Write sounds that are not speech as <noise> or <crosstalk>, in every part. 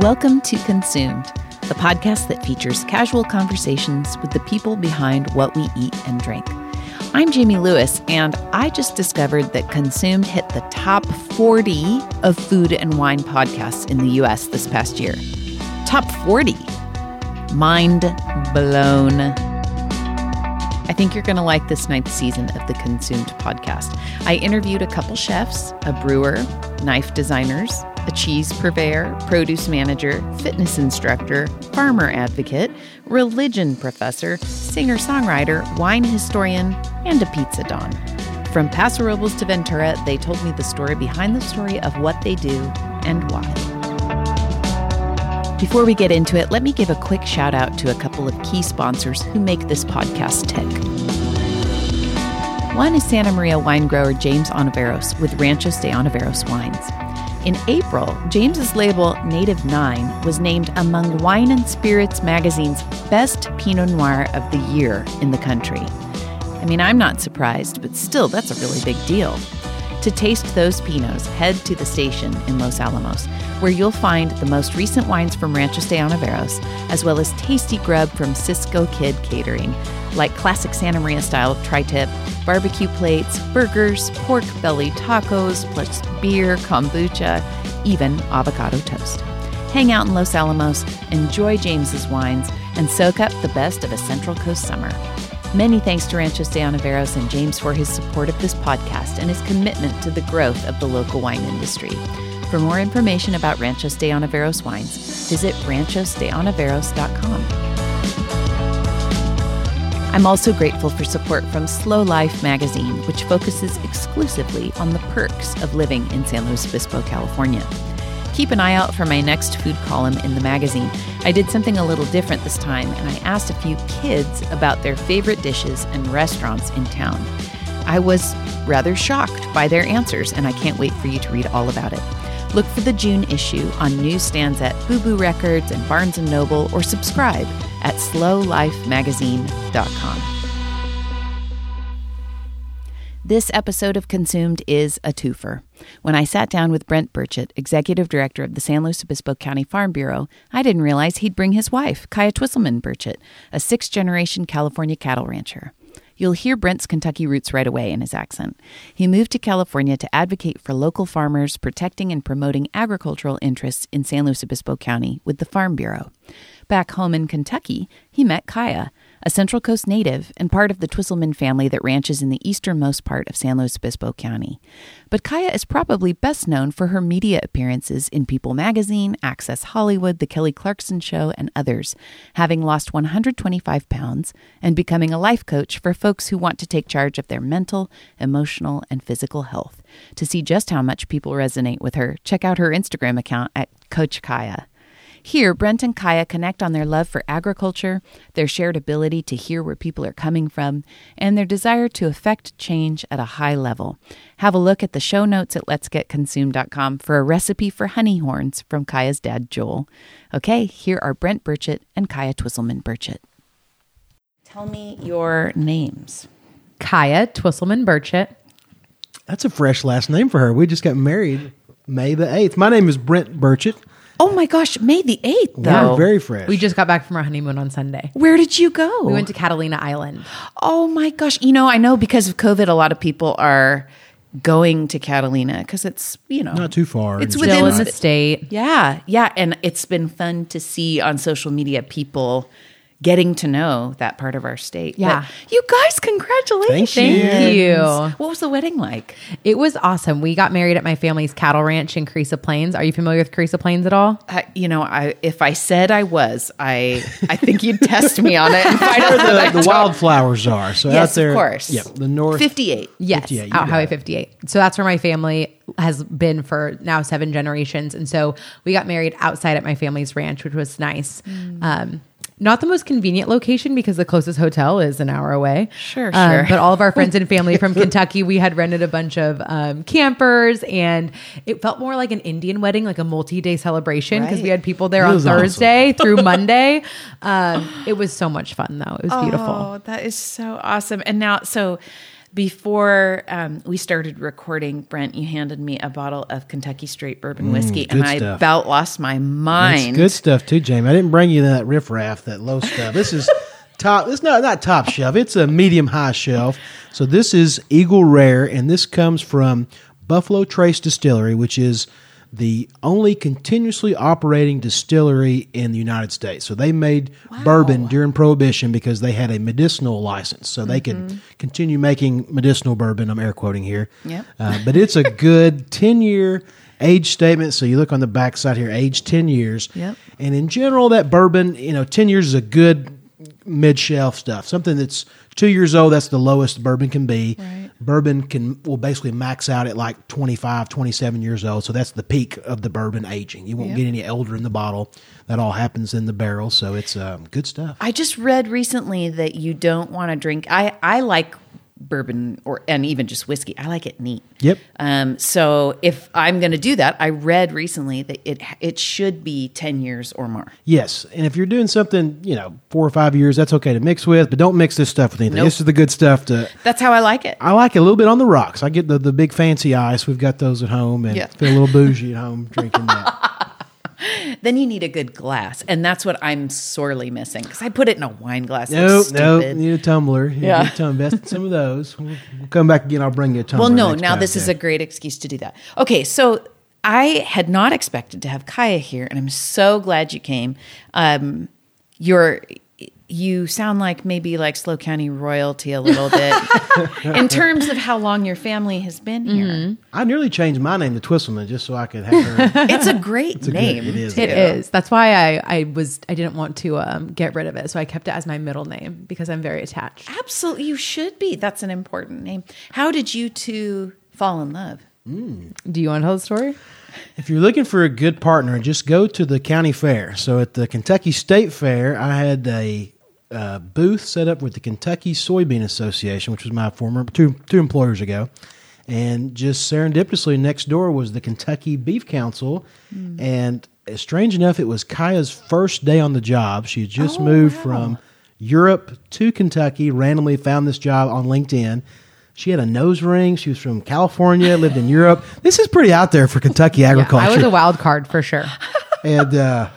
Welcome to Consumed, the podcast that features casual conversations with the people behind what we eat and drink. I'm Jamie Lewis, and I just discovered that Consumed hit the top 40 of food and wine podcasts in the US this past year. Top 40. Mind blown. I think you're going to like this ninth season of the Consumed podcast. I interviewed a couple chefs, a brewer, knife designers, a cheese purveyor, produce manager, fitness instructor, farmer advocate, religion professor, singer songwriter, wine historian, and a pizza don. From Paso Robles to Ventura, they told me the story behind the story of what they do and why. Before we get into it, let me give a quick shout out to a couple of key sponsors who make this podcast tick. One is Santa Maria wine grower James Ontiveros with Ranchos de Ontiveros Wines. In April, James's label Native 9 was named among Wine and Spirits magazine's best Pinot Noir of the year in the country. I mean, I'm not surprised, but still, that's a really big deal. To taste those Pinots, head to the station in Los Alamos, where you'll find the most recent wines from Ranchos de Ontiveros, as well as tasty grub from Cisco Kid Catering, like classic Santa Maria style tri tip, barbecue plates, burgers, pork belly tacos, plus beer, kombucha, even avocado toast. Hang out in Los Alamos, enjoy James's wines, and soak up the best of a Central Coast summer. Many thanks to Ranchos de Ontiveros and James for his support of this podcast and his commitment to the growth of the local wine industry. For more information about Ranchos de Ontiveros wines, visit ranchosdeontiveros.com. I'm also grateful for support from Slow Life magazine, which focuses exclusively on the perks of living in San Luis Obispo, California. Keep an eye out for my next food column in the magazine. I did something a little different this time, and I asked a few kids about their favorite dishes and restaurants in town. I was rather shocked by their answers, and I can't wait for you to read all about it. Look for the June issue on newsstands at Boo Boo Records and Barnes & Noble, or subscribe at slowlifemagazine.com. This episode of Consumed is a twofer. When I sat down with Brent Burchett, executive director of the San Luis Obispo County Farm Bureau, I didn't realize he'd bring his wife, Kaya Twisselman Burchett, a sixth generation California cattle rancher. You'll hear Brent's Kentucky roots right away in his accent. He moved to California to advocate for local farmers, protecting and promoting agricultural interests in San Luis Obispo County with the Farm Bureau. Back home in Kentucky, he met Kaya, a Central Coast native and part of the Twisselman family that ranches in the easternmost part of San Luis Obispo County. But Kaya is probably best known for her media appearances in People magazine, Access Hollywood, The Kelly Clarkson Show, and others, having lost 125 pounds and becoming a life coach for folks who want to take charge of their mental, emotional, and physical health. To see just how much people resonate with her, check out her Instagram account at Coach Kaya. Here, Brent and Kaya connect on their love for agriculture, their shared ability to hear where people are coming from, and their desire to affect change at a high level. Have a look at the show notes at letsgetconsumed.com for a recipe for honey horns from Kaya's dad, Joel. Okay, here are Brent Burchett and Kaya Twisselman Burchett. Tell me your names. Kaya Twisselman Burchett. That's a fresh last name for her. We just got married May the 8th. My name is Brent Burchett. Oh my gosh, May the 8th, though. We're very fresh. We just got back from our honeymoon on Sunday. Where did you go? We went to Catalina Island. Oh my gosh. You know, I know because of COVID, a lot of people are going to Catalina because it's, you know, not too far. It's It's within Still in the the state. Yeah, yeah, and it's been fun to see on social media people getting to know that part of our state. Yeah. But you guys, congratulations! Thank you. Thank you. What was the wedding like? It was awesome. We got married at my family's cattle ranch in Carrizo Plains. Are you familiar with Carrizo Plains at all? I, you know, I if I said I was, I I think you'd <laughs> test me on it and find out that the, the wildflowers are. So Yes, out there, of course. Yep, the north. Fifty-eight. Yes, 58, out Highway it. 58. So that's where my family has been for now seven generations. And so we got married outside at my family's ranch, which was nice. Mm. Um, not the most convenient location because the closest hotel is an hour away. Sure, Um, sure. But all of our friends and <laughs> family from Kentucky, we had rented a bunch of um, campers, and it felt more like an Indian wedding, like a multi-day celebration because we had people there It on was awesome. Thursday <laughs> through Monday. Um, it was so much fun, though. It was beautiful. Oh, that is so awesome. And now, so Before um, we started recording, Brent, you handed me a bottle of Kentucky Straight Bourbon whiskey, and I stuff. about lost my That's mind. good stuff too, Jamie. I didn't bring you that riffraff, that low stuff. This is <laughs> top. It's not not top shelf. It's a medium high shelf. So this is Eagle Rare, and this comes from Buffalo Trace Distillery, which is the only continuously operating distillery in the United States. So they made bourbon during Prohibition because they had a medicinal license, so they could continue making medicinal bourbon. I'm air quoting here. Yep. Uh, but it's a good <laughs> 10 year age statement. So you look on the back side here, age 10 years. Yep. And in general, that bourbon, you know, 10 years is a good mid shelf stuff. Something that's two years old, that's the lowest bourbon can be. Right. Bourbon can will basically max out at like 25, 27 years old. So that's the peak of the bourbon aging. You won't get any elder in the bottle. That all happens in the barrel. So it's um, good stuff. I just read recently that you don't want to drink. I I like bourbon or and even just whiskey. I like it neat. Yep. Um, so if I'm going to do that, I read recently that it it should be ten years or more. Yes, and if you're doing something, you know, four or five years, that's okay to mix with, but don't mix this stuff with anything. Nope. This is the good stuff to. That's how I like it. I like it a little bit on the rocks. I get the, the big fancy ice. We've got those at home, and Yeah. feel a little bougie at home drinking that. <laughs> Then you need a good glass, and that's what I'm sorely missing because I put it in a wine glass. nope, That's nope. Need a tumbler. You Yeah. Need to invest in some of those. We'll, we'll come back again. I'll bring you a tumbler. Well, no, now this is a great excuse to do that. Okay, so I had not expected to have Kaya here, and I'm so glad you came. Um, you're you sound like maybe like Slow County royalty a little bit <laughs> in terms of how long your family has been here. I nearly changed my name to Twisselman just so I could have her. <laughs> It's a great good- name. it is. too. It is. That's why I, I was I didn't want to um, get rid of it, so I kept it as my middle name because I'm very attached. Absolutely, you should be. That's an important name. How did you two fall in love? Do you want to tell the story? If you're looking for a good partner, just go to the county fair. So at the Kentucky State Fair, I had a uh, booth set up with the Kentucky Soybean Association, which was my former two two employers ago, and just serendipitously next door was the Kentucky Beef Council, and uh, strange enough, it was Kaya's first day on the job. She had just Oh, moved wow. from Europe to Kentucky. Randomly found this job on LinkedIn. She had a nose ring. She was from California, lived in <laughs> Europe. This is pretty out there for Kentucky Yeah, agriculture. I was a wild card for sure. and uh,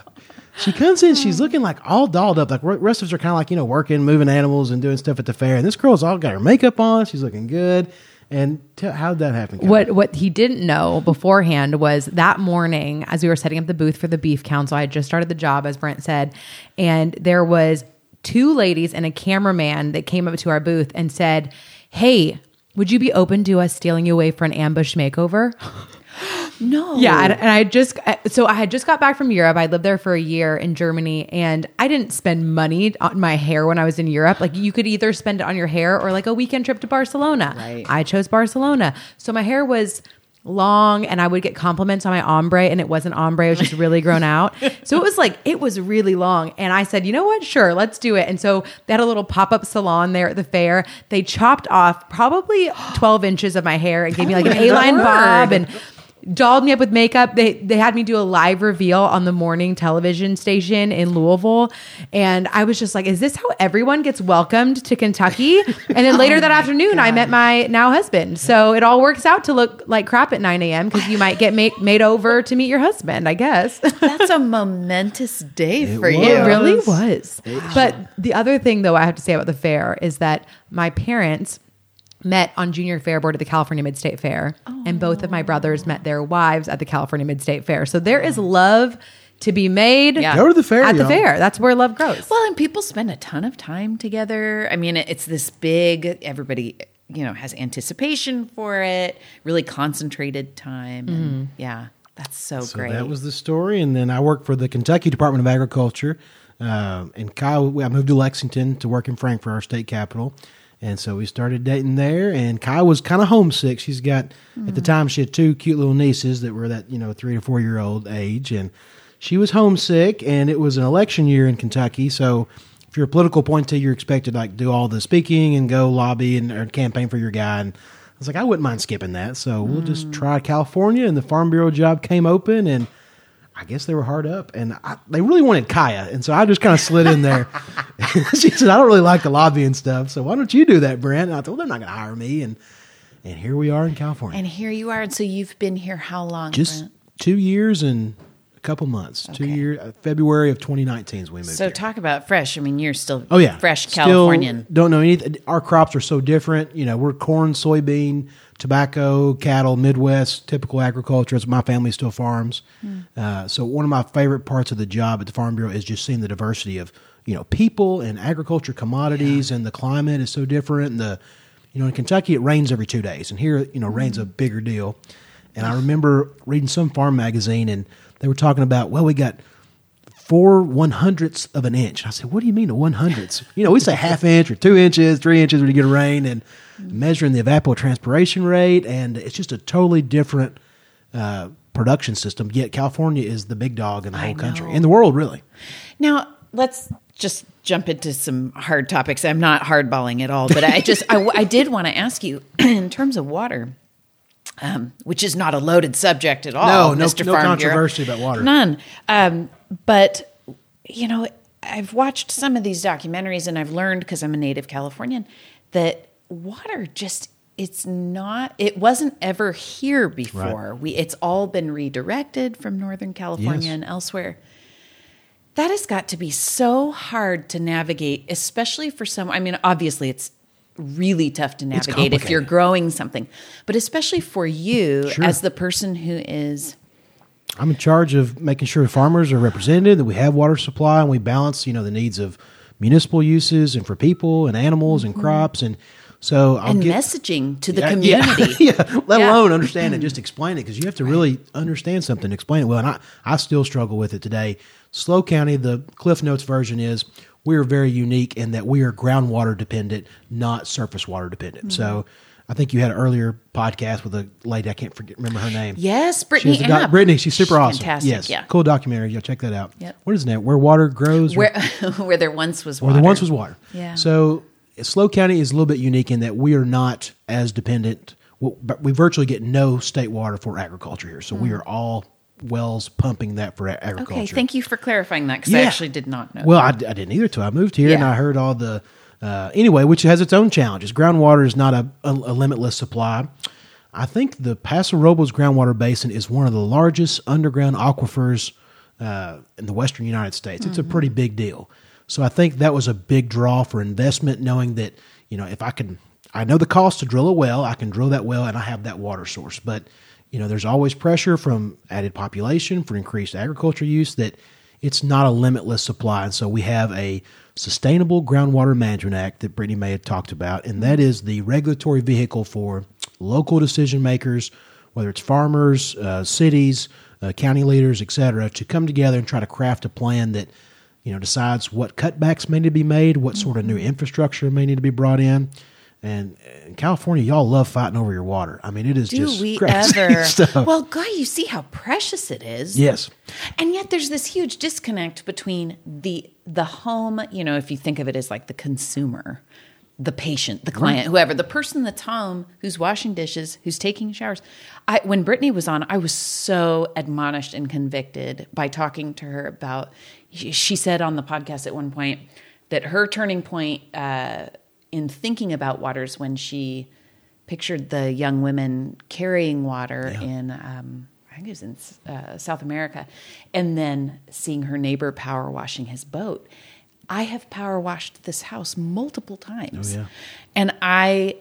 she comes in. She's hmm. looking like all dolled up. Like rest of us are kind of like you know working, moving animals, and doing stuff at the fair. And this girl's all got her makeup on. She's looking good. And t- how'd that happen? What what he didn't know beforehand was that morning, as we were setting up the booth for the beef council, I had just started the job, as Brent said, and there was two ladies and a cameraman that came up to our booth and said, "Hey, would you be open to us stealing you away for an ambush makeover?" <laughs> <gasps> No. Yeah, and, and I just so I had just got back from Europe. I lived there for a year in Germany, and I didn't spend money on my hair when I was in Europe. Like you could either spend it on your hair or like a weekend trip to Barcelona. Right. I chose Barcelona, so my hair was long, and I would get compliments on my ombre, and it wasn't ombre; it was just really grown out. <laughs> So it was like it was really long, and I said, you know what? Sure, let's do it. And so they had a little pop up salon there at the fair. They chopped off probably <gasps> twelve inches of my hair and gave me like an A line bob and dolled me up with makeup. They they had me do a live reveal on the morning television station in Louisville, and I was just like, "Is this how everyone gets welcomed to Kentucky?" <laughs> And then later that oh afternoon, I met my now husband. So it all works out to look like crap at nine a.m. because you might get made made over to meet your husband. I guess. That's a momentous day for was. you. It really Yes. was. But the other thing, though, I have to say about the fair is that my parents met on junior fair board at the California Mid State Fair, and both of my brothers met their wives at the California Mid State Fair. So there is love to be made. Yeah. Go to the fair, At the y'all. fair, that's where love grows. Well, and people spend a ton of time together. I mean, it's this big, everybody, you know, has anticipation for it, really concentrated time. And yeah, that's so, So great. that was the story. And then I worked for the Kentucky Department of Agriculture. Um, and Kaya, I moved to Lexington to work in Frankfort, our state capital. And so we started dating there. And Kaya was kind of homesick. She's got, at the mm. time, she had two cute little nieces that were that, you know, three to four year old age. And she was homesick. And it was an election year in Kentucky. So if you're a political appointee, you're expected to like do all the speaking and go lobby and or campaign for your guy. And I was like, I wouldn't mind skipping that. So we'll just mm. try California. And the Farm Bureau job came open. And I guess they were hard up, and I, they really wanted Kaya, and so I just kind of slid in there. <laughs> <laughs> she said, "I don't really like the lobby and stuff, so why don't you do that, Brent?" And I thought, well, "They're not going to hire me," and and here we are in California. And here you are. And so you've been here how long? just Brent? two years and a couple months. Two Okay. year uh, February of 2019 is we moved So here. talk about fresh. I mean, you're still Oh yeah, fresh Still Californian. Don't know anything. Our crops are so different. You know, we're corn, soybean, tobacco, cattle, Midwest, typical agriculture. As my family still farms. Hmm. Uh, so one of my favorite parts of the job at the Farm Bureau is just seeing the diversity of you know people and agriculture commodities, and the climate is so different. And the you know in Kentucky it rains every two days, and here you know rain's Hmm. a bigger deal. And I remember reading some farm magazine, and they were talking about well, we got four one hundredths of an inch. I said, what do you mean a one hundredths? You know, we say half inch or two inches, three inches when you get a rain, and measuring the evapotranspiration rate, and it's just a totally different uh, production system. Yet California is the big dog in the I whole country, in the world, really. Now, let's just jump into some hard topics. I'm not hardballing at all, but I just, I, I did want to ask you <clears throat> in terms of water, um, which is not a loaded subject at all. No, no- Mr. no Farm Bureau. controversy about water. None. Um, but, you know, I've watched some of these documentaries and I've learned because I'm a native Californian that water just it's not it wasn't ever here before we it's all been redirected from northern california Yes. and elsewhere that has got to be so hard to navigate, especially for some. I mean, obviously, it's really tough to navigate if you're growing something, but especially for you Sure. as the person who is. I'm in charge of making sure farmers are represented, that we have water supply, and we balance, you know, the needs of municipal uses and for people and animals and mm-hmm. crops, and so I'll and get messaging to the Yeah, community. Yeah, <laughs> yeah. let Yeah. alone understand it, just explain it because you have to really understand something, explain it well. And I, I still struggle with it today. Slow County, the Cliff Notes version is we are very unique in that we are groundwater dependent, not surface water dependent. Mm-hmm. So I think you had an earlier podcast with a lady, I can't forget, remember her name. Yes, Brittany. She's doc- Brittany, she's super awesome. Fantastic. Yes. Yeah. Cool documentary. You'll check that out. Yep. What is that? Where water grows? or- Where <laughs> where there once was water. where there once was water. Yeah. So Slow County is a little bit unique in that we are not as dependent. we virtually get no state water for agriculture here. So we are all wells pumping that for agriculture. Hmm. Okay, thank you for clarifying that because I actually did not know. Well, I, I didn't either till I moved here, and I heard all the uh, anyway, which has its own challenges. Groundwater is not a, a, a limitless supply. I think the Paso Robles groundwater basin is one of the largest underground aquifers uh, in the western United States. It's a pretty big deal. So I think that was a big draw for investment, knowing that you know if I can, I know the cost to drill a well, I can drill that well, and I have that water source. But you know, there's always pressure from added population for increased agriculture use that it's not a limitless supply. And so we have a Sustainable Groundwater Management Act that Brittany May had talked about, and that is the regulatory vehicle for local decision makers, whether it's farmers, uh, cities, uh, county leaders, et cetera, to come together and try to craft a plan that you know decides what cutbacks may need to be made, what sort of new mm-hmm. infrastructure may need to be brought in. And in California, y'all love fighting over your water. I mean, it is Do just we <laughs> ever? stuff. Well, God, you see how precious it is. yes, And yet there's this huge disconnect between the the home, you know, if you think of it as like the consumer, the patient, the client, whoever, the person that's home, who's washing dishes, who's taking showers. I when Brittany was on, I was so admonished and convicted by talking to her about she, said on the podcast at one point that her turning point uh, in thinking about waters when she pictured the young women carrying water in um, I think it was in uh, South America, and then seeing her neighbor power washing his boat. I have power washed this house multiple times, Oh, yeah. and I,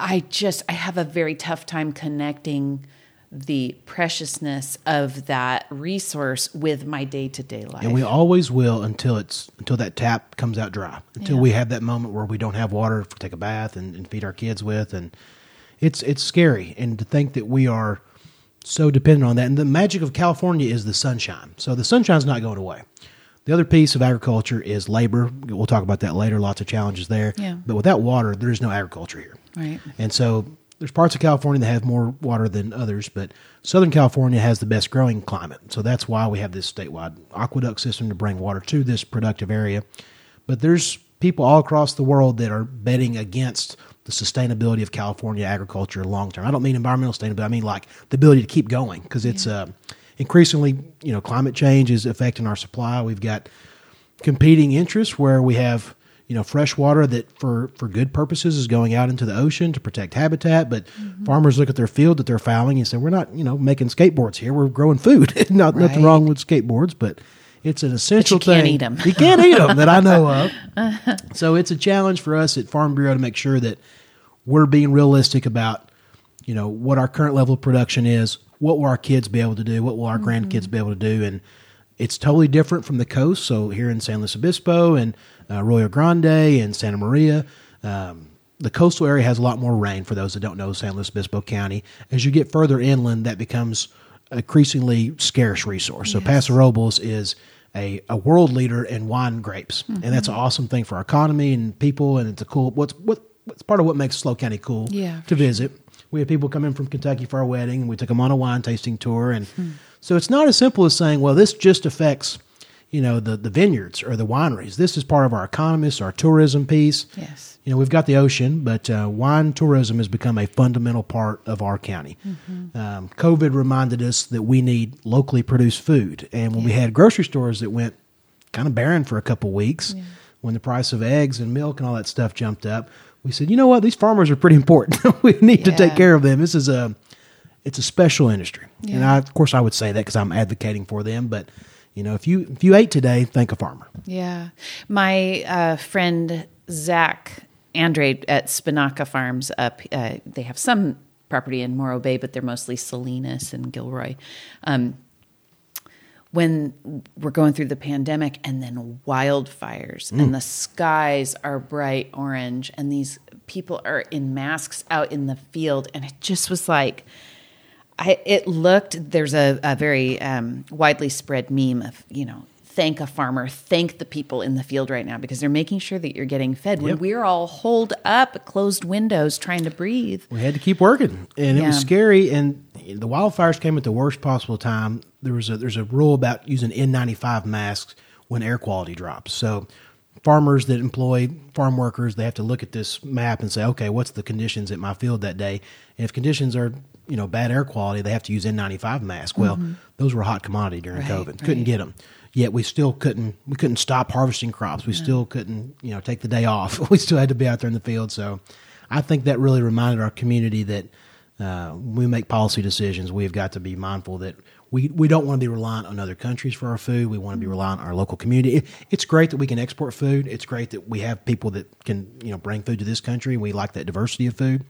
I just I have a very tough time connecting the preciousness of that resource with my day to day life. and we always will until it's until that tap comes out dry. Until Yeah. we have that moment where we don't have water to take a bath and, and feed our kids with, and it's it's scary. And to think that we are so dependent on that. And the magic of California is the sunshine. So the sunshine's not going away. The other piece of agriculture is labor. We'll talk about that later. Lots of challenges there. Yeah. But without water, there is no agriculture here. Right. And so there's parts of California that have more water than others, but Southern California has the best growing climate. So that's why we have this statewide aqueduct system to bring water to this productive area. But there's people all across the world that are betting against the sustainability of California agriculture long term. I don't mean environmental sustainability. I mean like the ability to keep going because it's uh, increasingly, you know, climate change is affecting our supply. We've got competing interests where we have you know fresh water that for for good purposes is going out into the ocean to protect habitat but farmers look at their field that they're fouling and say we're not you know making skateboards here we're growing food <laughs> not nothing wrong with skateboards but it's an essential thing. you can't eat them. you can't eat them that i know of <laughs> so it's a challenge for us at farm bureau to make sure that we're being realistic about you know what our current level of production is what will our kids be able to do what will our grandkids be able to do and it's totally different from the coast. So here in san luis obispo and uh, Arroyo grande and santa maria um, the coastal area has a lot more rain for those that don't know san luis obispo county. As you get further inland that becomes increasingly scarce resource. So paso robles is a, a world leader in wine grapes and that's an awesome thing for our economy and people and it's a cool what's what what's part of what makes slow county cool Yeah, to visit. We had people come in from Kentucky for our wedding, and we took them on a wine tasting tour. And Hmm. so it's not as simple as saying, "Well, this just affects, you know, the the vineyards or the wineries." This is part of our economies our tourism piece. Yes. You know, we've got the ocean, but uh, wine tourism has become a fundamental part of our county. Mm-hmm. Um, COVID reminded us that we need locally produced food, and when we had grocery stores that went kind of barren for a couple weeks, when the price of eggs and milk and all that stuff jumped up, we said, you know what, these farmers are pretty important. <laughs> we need to take care of them. This is a it's a special industry, and I, of course I would say that because I'm advocating for them. But you know, if you if you ate today, thank a farmer. Yeah. My uh, friend Zach Andre at Spinaca Farms up, uh, they have some property in Morro Bay, but they're mostly Salinas and Gilroy. Um, when we're going through the pandemic and then wildfires and the skies are bright orange and these people are in masks out in the field. And it just was like I, it looked there's a, a very um, widely spread meme of you know thank a farmer thank the people in the field right now because they're making sure that you're getting fed when we're all holed up closed windows trying to breathe We had to keep working, and it was scary. And the wildfires came at the worst possible time. There was a there's a rule about using N95 masks when air quality drops. So farmers that employ farm workers they have to look at this map and say, okay, what's the conditions at my field that day? And if conditions are you know bad air quality, they have to use N95 masks. Well, those were a hot commodity during Mm-hmm. Right, COVID. Couldn't right. get them. Yet we still couldn't we couldn't stop harvesting crops. We still couldn't you know take the day off. <laughs> We still had to be out there in the field. So I think that really reminded our community that uh, when we make policy decisions, we've got to be mindful that we, we don't want to be reliant on other countries for our food. We want to be reliant on our local community. It, it's great that we can export food. It's great that we have people that can you know bring food to this country. We like that diversity of food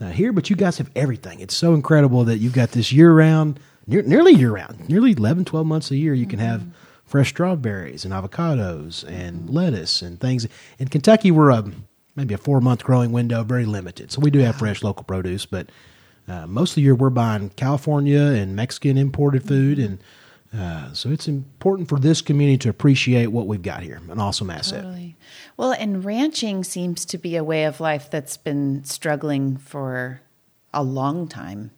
uh, here, but you guys have everything. It's so incredible that you've got this year round, near, nearly year round, nearly 11, 12 months a year. You can have fresh strawberries and avocados and lettuce and things. In Kentucky, we're a maybe a four month growing window, very limited. So we do have fresh local produce, but uh, most of the year we're buying California and Mexican imported food, and uh, so it's important for this community to appreciate what we've got here, an awesome asset. Totally. Well, and ranching seems to be a way of life that's been struggling for a long time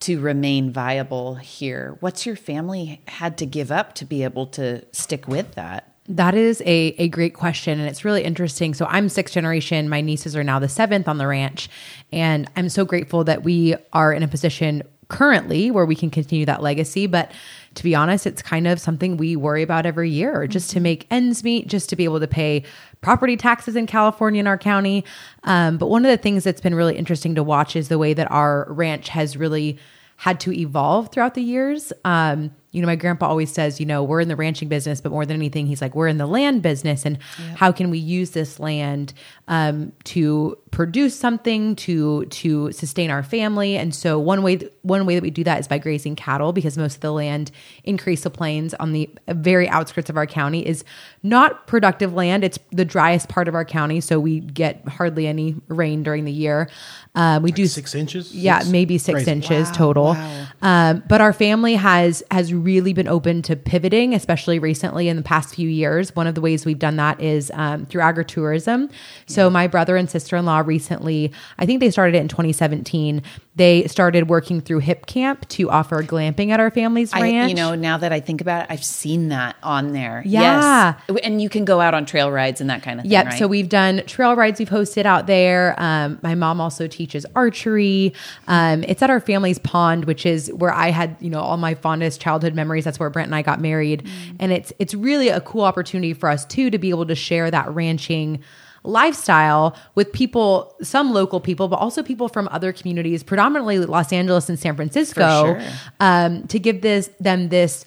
to remain viable here. What's your family had to give up to be able to stick with that? That is a, a great question. And it's really interesting. So I'm sixth generation. My nieces are now the seventh on the ranch. And I'm so grateful that we are in a position currently where we can continue that legacy. But to be honest, it's kind of something we worry about every year just to make ends meet, just to be able to pay property taxes in California in our county. Um, but one of the things that's been really interesting to watch is the way that our ranch has really had to evolve throughout the years. Um, you know, my grandpa always says, you know, we're in the ranching business, but more than anything, he's like, we're in the land business. And how can we use this land um, to produce something to to sustain our family? And so one way one way that we do that is by grazing cattle, because most of the land in Carrizo Plains on the very outskirts of our county is not productive land. It's the driest part of our county, so we get hardly any rain during the year. Um, we do Six inches? yeah, It's maybe six crazy. inches Wow, total. wow. Um, but our family has has really been open to pivoting, especially recently in the past few years. One of the ways we've done that is um, through agritourism. So my brother and sister in law in-law recently. I think they started it in 2017. They started working through Hipcamp to offer glamping at our family's I, ranch. you know, now that I think about it, I've seen that on there. Yeah. Yes. And you can go out on trail rides and that kind of thing. Yep. Right? So we've done trail rides we've hosted out there. Um, my mom also teaches archery. Um, it's at our family's pond, which is where I had, you know, all my fondest childhood memories. That's where Brent and I got married. And it's it's really a cool opportunity for us too to be able to share that ranching lifestyle with people, some local people, but also people from other communities, predominantly Los Angeles and San Francisco, sure. um, to give this them this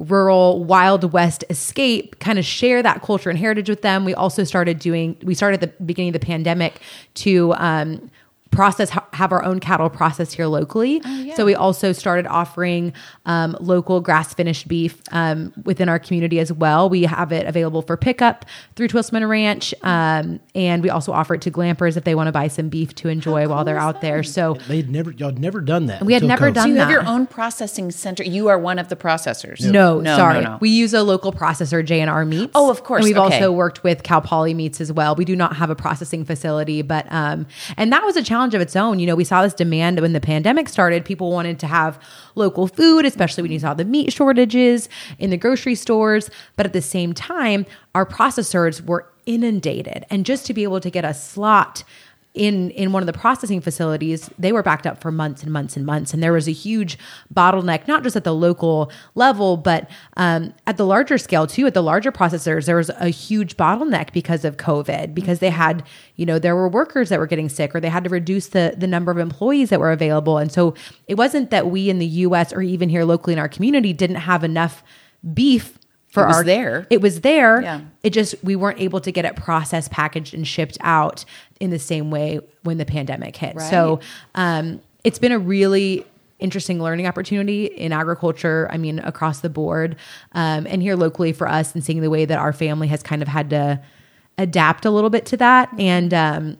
rural wild west escape kind of share that culture and heritage with them we also started doing we started at the beginning of the pandemic to um, process ha- have our own cattle processed here locally so we also started offering um, local grass finished beef um, within our community as well we have it available for pickup through Twisselman ranch um, and we also offer it to glampers if they want to buy some beef to enjoy while they're out there so They'd never, y'all never done that. We had never COVID. done So you have your own processing center. You are one of the processors. No, no, sorry. no, no. We use a local processor, J&R Meats. Oh, of course. And we've Okay. also worked with Cal Poly Meats as well. We do not have a processing facility, but um, and that was a challenge of its own. You know, we saw this demand when the pandemic started. People wanted to have local food, especially when you saw the meat shortages in the grocery stores. But at the same time, our processors were inundated, and just to be able to get a slot in in one of the processing facilities they were backed up for months and months and months. And there was a huge bottleneck not just at the local level but um, at the larger scale too at the larger processors there was a huge bottleneck because of covid because they had you know there were workers that were getting sick or they had to reduce the the number of employees that were available. And so it wasn't that we in the us or even here locally in our community didn't have enough beef for It was our there. it was there Yeah. it just we weren't able to get it processed packaged and shipped out in the same way when the pandemic hit so um, it's been a really interesting learning opportunity in agriculture i mean across the board um, and here locally for us and seeing the way that our family has kind of had to adapt a little bit to that and um,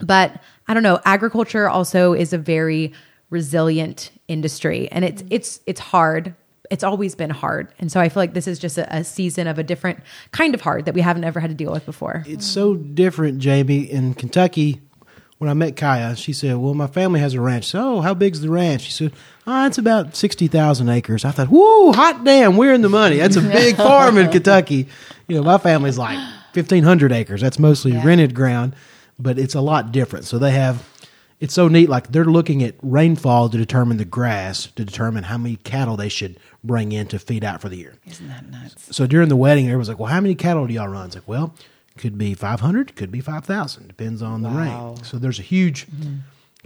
but I don't know. Agriculture also is a very resilient industry, and it's it's it's hard. It's always been hard, and so I feel like this is just a, a season of a different kind of hard that we haven't ever had to deal with before. It's so different, Jamie. In Kentucky, when I met Kaya, she said, "Well, my family has a ranch." So, oh, how big's the ranch? She said, "Oh, it's about sixty thousand acres." I thought, "Whoa, hot damn, we're in the money. That's a big <laughs> farm in Kentucky." You know, my family's like fifteen hundred acres. That's mostly rented ground, but it's a lot different. So they have. It's so neat. Like they're looking at rainfall to determine the grass to determine how many cattle they should bring in to feed out for the year. Isn't that nuts? So during the wedding, everyone's like, "Well, how many cattle do y'all run?" It's like, "Well, could be five hundred, could be five thousand, depends on the Wow. rain." So there's a huge mm-hmm.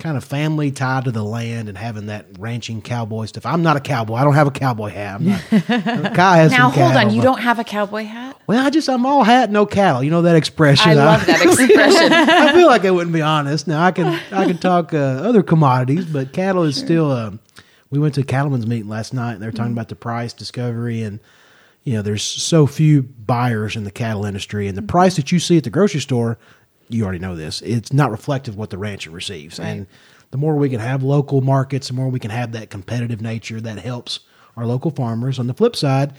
Kind of family tied to the land and having that ranching cowboy stuff. I'm not a cowboy. I don't have a cowboy hat. I'm not, <laughs> Kai has Now hold on. You don't have a cowboy hat? Well, I just I'm all hat, no cattle. You know that expression. I love that <laughs> expression. I feel like I wouldn't be honest. Now I can I can talk uh, other commodities, but cattle is still. Uh, we went to a cattlemen's meeting last night, and they were talking about the price discovery, and you know, there's so few buyers in the cattle industry, and the price that you see at the grocery store, you already know this. It's not reflective of what the rancher receives, and the more we can have local markets, the more we can have that competitive nature that helps our local farmers. On the flip side.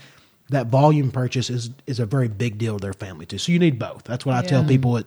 That volume purchase is is a very big deal to their family too. So you need both. That's what I tell people at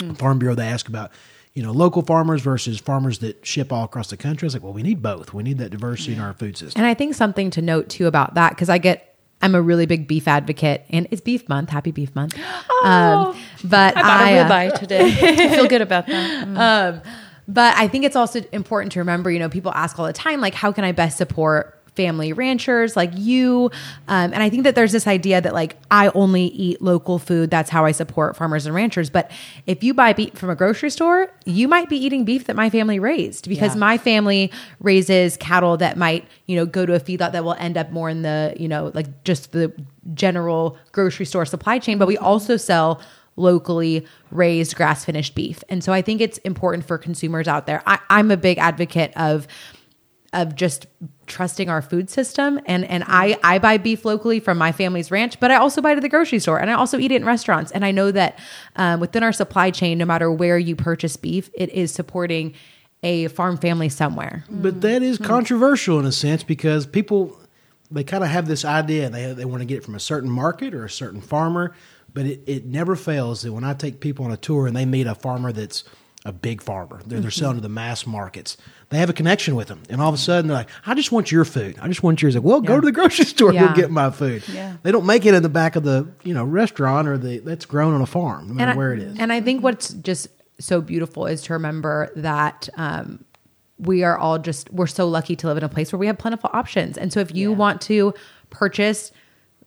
hmm. Farm Bureau, they ask about, you know, local farmers versus farmers that ship all across the country. It's like, well, we need both. We need that diversity in our food system. And I think something to note too about that because I get I'm a really big beef advocate, and it's Beef Month. Happy Beef Month. <gasps> Um, but I bought I, a uh, ribeye today. <laughs> I feel good about that. <laughs> um But I think it's also important to remember, you know, people ask all the time, like, how can I best support family ranchers like you? Um, and I think that there's this idea that, like, I only eat local food. That's how I support farmers and ranchers. But if you buy beef from a grocery store, you might be eating beef that my family raised because Yeah. my family raises cattle that might, you know, go to a feedlot that will end up more in the, you know, like just the general grocery store supply chain. But we also sell locally raised grass finished beef. And so I think it's important for consumers out there. I, I'm a big advocate of of just trusting our food system. And and I I buy beef locally from my family's ranch but I also buy it at the grocery store. And I also eat it in restaurants. And I know that um, within our supply chain no matter where you purchase beef it is supporting a farm family somewhere. But that is controversial in a sense because people they kind of have this idea. They they want to get it from a certain market or a certain farmer, but it, it never fails that when I take people on a tour and they meet a farmer that's a big farmer. They're, they're selling to the mass markets. They have a connection with them, and all of a sudden they're like, "I just want your food. I just want yours." Like, well, go to the grocery <laughs> store. Yeah. Go get my food. Yeah. They don't make it in the back of the you know restaurant or the that's grown on a farm, no matter I, where it is. And I think what's just so beautiful is to remember that um, we are all just we're so lucky to live in a place where we have plentiful options. And so if you Yeah. want to purchase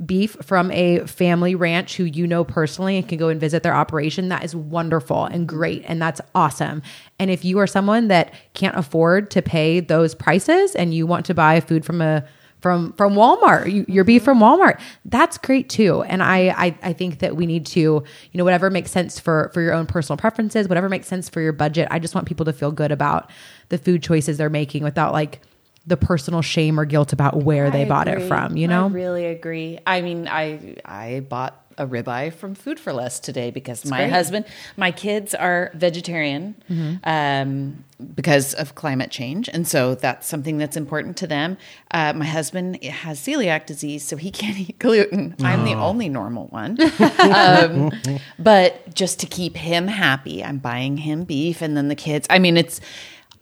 beef from a family ranch who you know personally and can go and visit their operation that is wonderful and great and that's awesome and if you are someone that can't afford to pay those prices and you want to buy food from a from from Walmart, you, your beef from Walmart. That's great too. And I, I I think that we need to, you know, whatever makes sense for for your own personal preferences, whatever makes sense for your budget. I just want people to feel good about the food choices they're making without like the personal shame or guilt about where they I bought it from. You know, I really agree. I mean, I I bought a ribeye from Food for Less today because my great. husband, my kids are vegetarian um, because of climate change, and so that's something that's important to them. Uh, my husband has celiac disease, so he can't eat gluten. I'm the only normal one. <laughs> um, but just to keep him happy, I'm buying him beef, and then the kids. I mean, it's.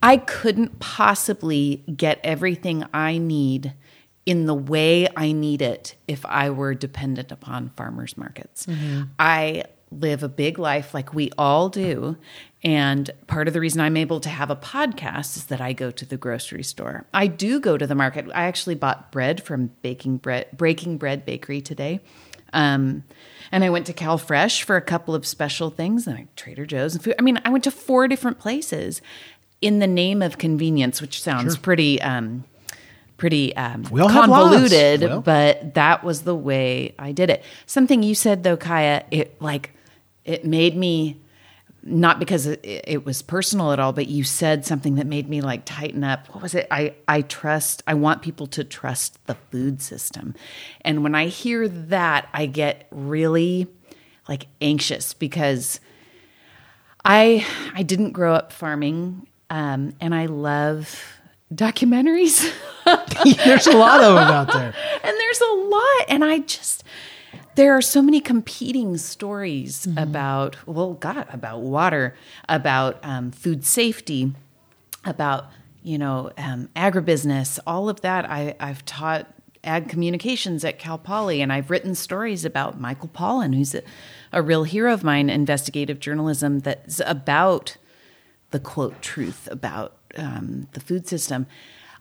I couldn't possibly get everything I need in the way I need it if I were dependent upon farmers markets. I live a big life like we all do. And part of the reason I'm able to have a podcast is that I go to the grocery store. I do go to the market. I actually bought bread from Baking Bread Breaking Bread Bakery today. Um, and I went to Cal Fresh for a couple of special things, and I Trader Joe's and food. I mean, I went to four different places in the name of convenience, which sounds pretty um, pretty um, We all have lives. convoluted, Well. but that was the way I did it. Something you said though, Kaya, it like it made me not because it, it was personal at all, but you said something that made me like tighten up. What was it? I I trust. I want people to trust the food system, and when I hear that, I get really like anxious because I I didn't grow up farming, um, and I love documentaries. <laughs> There's a lot of them out there. <laughs> and there's a lot and i just there are so many competing stories about well god about water about um, food safety about you know um, agribusiness all of that I, i've taught ag communications at cal poly and i've written stories about michael pollan who's a, a real hero of mine investigative journalism that's about the quote truth about um, the food system.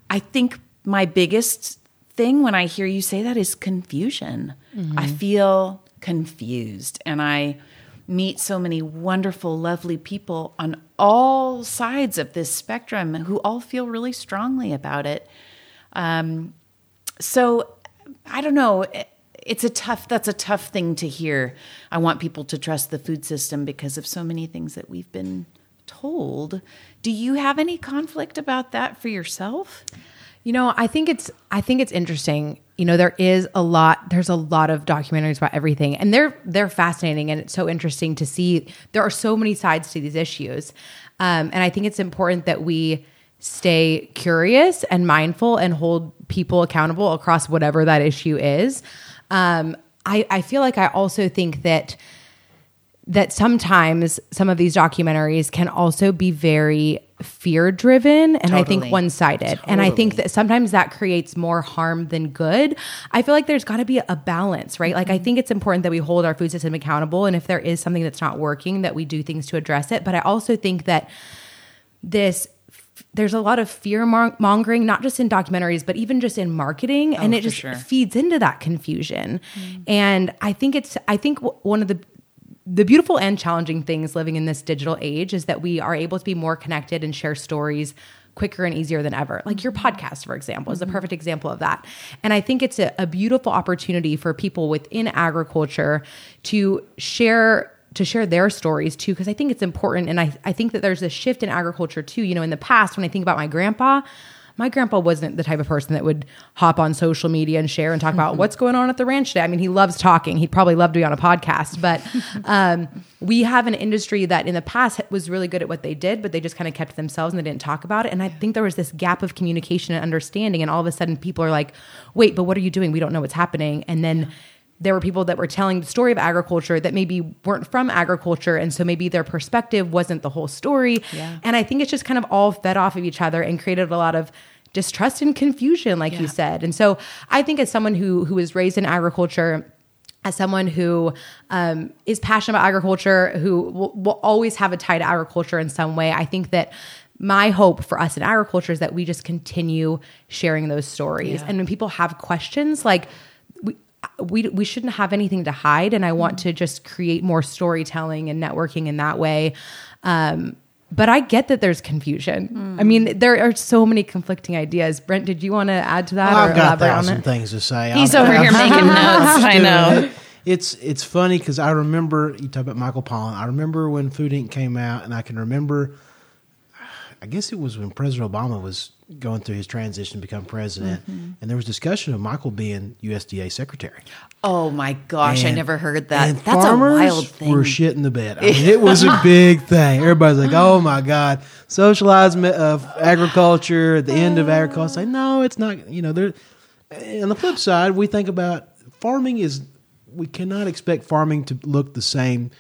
I think my biggest thing when I hear you say that is confusion. I feel confused and I meet so many wonderful, lovely people on all sides of this spectrum who all feel really strongly about it. Um, so I don't know. It's a tough. That's a tough thing to hear. I want people to trust the food system because of so many things that we've been told. Do you have any conflict about that for yourself? You know, I think it's I think it's interesting. You know, there is a lot there's a lot of documentaries about everything and they're they're fascinating and it's so interesting to see there are so many sides to these issues. Um, and I think it's important that we stay curious and mindful and hold people accountable across whatever that issue is. Um, I, I feel like I also think that that sometimes some of these documentaries can also be very fear driven and I think one sided. And I think that sometimes that creates more harm than good. I feel like there's got to be a balance, right? Like I mm-hmm. think it's important that we hold our food system accountable and if there is something that's not working that we do things to address it, but I also think that this there's a lot of fear mongering not just in documentaries but even just in marketing and Oh, it just sure. feeds into that confusion mm. and i think it's i think w- one of the the beautiful and challenging things living in this digital age is that we are able to be more connected and share stories quicker and easier than ever. Like your podcast, for example, is a mm-hmm. perfect example of that. And I think it's a, a beautiful opportunity for people within agriculture to share to share their stories too, because I think it's important. And I, I think that there's a shift in agriculture too. You know, in the past, when I think about my grandpa, my grandpa wasn't the type of person that would hop on social media and share and talk about <laughs> what's going on at the ranch today. I mean, he loves talking. He'd probably love to be on a podcast, but <laughs> um, we have an industry that in the past was really good at what they did, but they just kind of kept themselves and they didn't talk about it. And I think there was this gap of communication and understanding. And all of a sudden, people are like, wait, but what are you doing? We don't know what's happening. And then there were people that were telling the story of agriculture that maybe weren't from agriculture. And so maybe their perspective wasn't the whole story. Yeah. And I think it's just kind of all fed off of each other and created a lot of distrust and confusion, like you said. And so I think as someone who who was raised in agriculture, as someone who um, is passionate about agriculture, who will, will always have a tie to agriculture in some way, I think that my hope for us in agriculture is that we just continue sharing those stories. Yeah. And when people have questions, like we, we we shouldn't have anything to hide. And I want to just create more storytelling and networking in that way. Um, but I get that there's confusion. I mean, there are so many conflicting ideas. Brent, did you want to add to that or I've got a elaborate on thousand things to say. He's I'm- over here <laughs> making notes. I know. It's it's funny because I remember you talk about Michael Pollan. I remember when Food Inc. came out, and I can remember. I guess it was when President Obama was going through his transition to become president, Mm-hmm. and there was discussion of Michael being USDA secretary. Oh my gosh, I never heard that. and That's a wild thing. We were shitting the bed. I mean, it was a <laughs> big thing. Everybody's like, "Oh my god, socialized of agriculture at the end of agriculture." Say, no, it's not. You know, there. On the flip side, we think about farming is we cannot expect farming to look the same.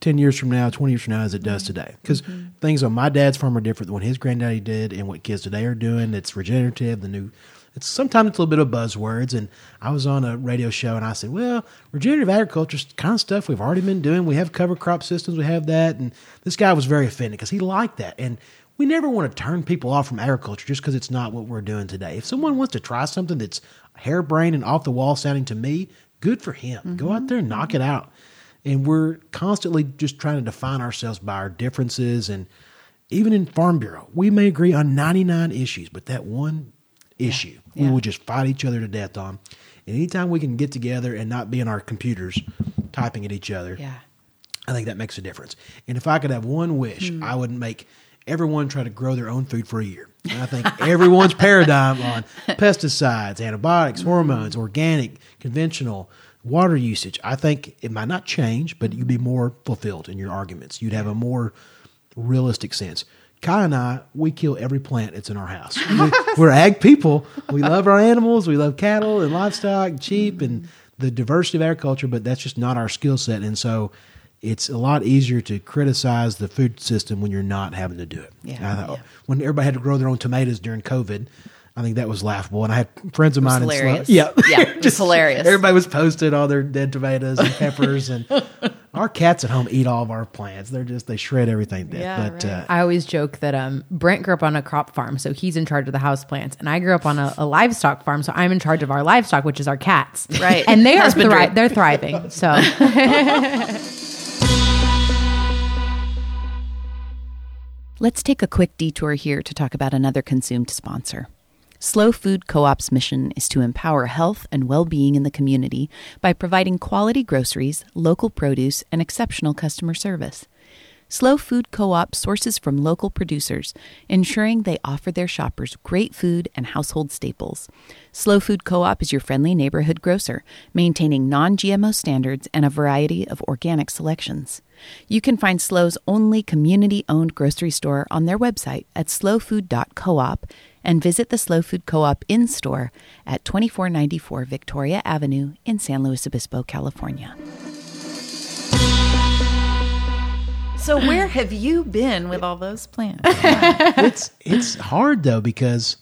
10 years from now, 20 years from now, as it does mm-hmm. today. Because mm-hmm. things on my dad's farm are different than what his granddaddy did and what kids today are doing. It's regenerative, the new it's sometimes it's a little bit of buzzwords. And I was on a radio show and I said, well, regenerative agriculture is kind of stuff we've already been doing. We have cover crop systems, we have that. And this guy was very offended because he liked that. And we never want to turn people off from agriculture just because it's not what we're doing today. If someone wants to try something that's harebrained and off the wall sounding to me, good for him. Go out mm-hmm. there and knock it out. And we're constantly just trying to define ourselves by our differences. And even in Farm Bureau, we may agree on 99 issues, but that one issue we Yeah. will just fight each other to death on. And anytime we can get together and not be in our computers typing at each other, yeah. I think that makes a difference. And if I could have one wish, Hmm. I would make everyone try to grow their own food for a year. And I think <laughs> everyone's paradigm on <laughs> pesticides, antibiotics, hormones, organic, conventional, water usage, I think it might not change, but you'd be more fulfilled in your arguments. You'd have a more realistic sense. Kaya and I, we kill every plant that's in our house. <laughs> We, we're ag people. We love our animals. We love cattle and livestock, sheep, and the diversity of agriculture, but that's just not our skill set. And so it's a lot easier to criticize the food system when you're not having to do it. Yeah, I yeah. When everybody had to grow their own tomatoes during COVID, I think that was laughable. And I had friends of was mine in Slo- yeah, Yeah, it was <laughs> hilarious. Everybody was posting all their dead tomatoes and peppers, and <laughs> our cats at home eat all of our plants. They're just they shred everything dead. Yeah, but right. uh, I always joke that um, Brent grew up on a crop farm, so he's in charge of the house plants, and I grew up on a, a livestock farm, so I'm in charge of our livestock, which is our cats. Right. and they <laughs> are thri- they're thriving. So Let's take a quick detour here to talk about another consumed sponsor. SLO Food Co op's mission is to empower health and well being in the community by providing quality groceries, local produce, and exceptional customer service. SLO Food Co op sources from local producers, ensuring they offer their shoppers great food and household staples. SLO Food Co op is your friendly neighborhood grocer, maintaining non GMO standards and a variety of organic selections. You can find SLO's only community owned grocery store on their website at slowfood.coop and visit the SLO Food Co op in store at 2494 Victoria Avenue in San Luis Obispo, California. So where have you been with all those plants? <laughs> it's it's hard though because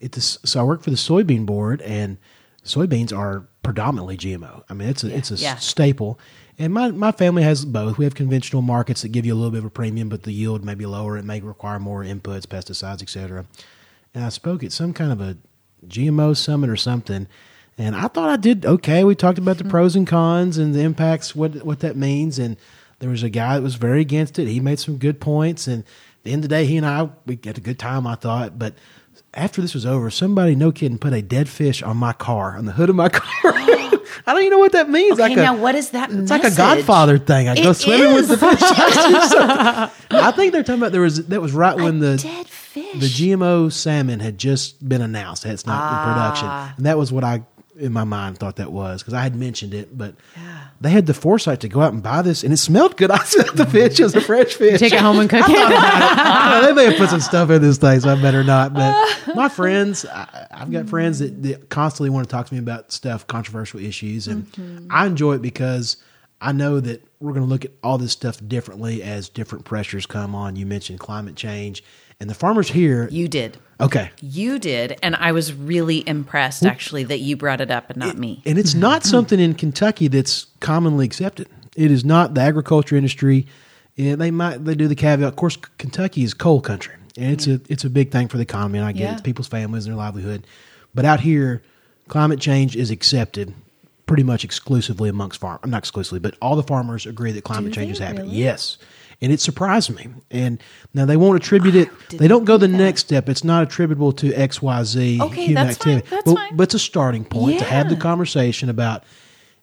it's so I work for the soybean board and soybeans are predominantly GMO. I mean it's a it's a Yeah. staple. And my, my family has both. We have conventional markets that give you a little bit of a premium, but the yield may be lower. It may require more inputs, pesticides, etc. And I spoke at some kind of a GMO summit or something, and I thought I did okay. We talked about the hmm. pros and cons and the impacts, what what that means, and there was a guy that was very against it. He made some good points, and at the end of the day, he and I we had a good time. I thought, but after this was over, somebody, no kidding, put a dead fish on my car, on the hood of my <laughs> car. I don't even know what that means. Okay, like a, now what is that It's like a? Godfather thing. I go It swimming with the fish. <laughs> I think they're talking about there was that was right when the dead fish. the GMO salmon had just been announced. It's not in production, Ah. and that was what I in my mind thought that was because I had mentioned it, but they had the foresight to go out and buy this, and it smelled good. <laughs> I said the fish it was a fresh fish. Take it home and cook it. Know, they may have put some stuff in this thing, so I better not. But <laughs> my friends, I, I've got friends that, that constantly want to talk to me about stuff, controversial issues, and mm-hmm. I enjoy it because I know that we're going to look at all this stuff differently as different pressures come on. You mentioned climate change, and the farmers here. You did. Okay, You did. And I was really impressed, actually, that you brought it up and not me. and it's not hmm. something in Kentucky that's commonly accepted. It is not the agriculture industry. And they might they do the caveat. Of course, Kentucky is coal country, and it's a it's a big thing for the economy. And I get Yeah. it, it's people's families and their livelihood. But out here, climate change is accepted pretty much exclusively amongst farm. Not exclusively, but all the farmers agree that climate change is happening. Yes. And it surprised me. And now they won't attribute it. They don't go the next step. It's not attributable to X, Y, Z Okay, human that's fine. activity. But, fine. but it's a starting point to have the conversation about,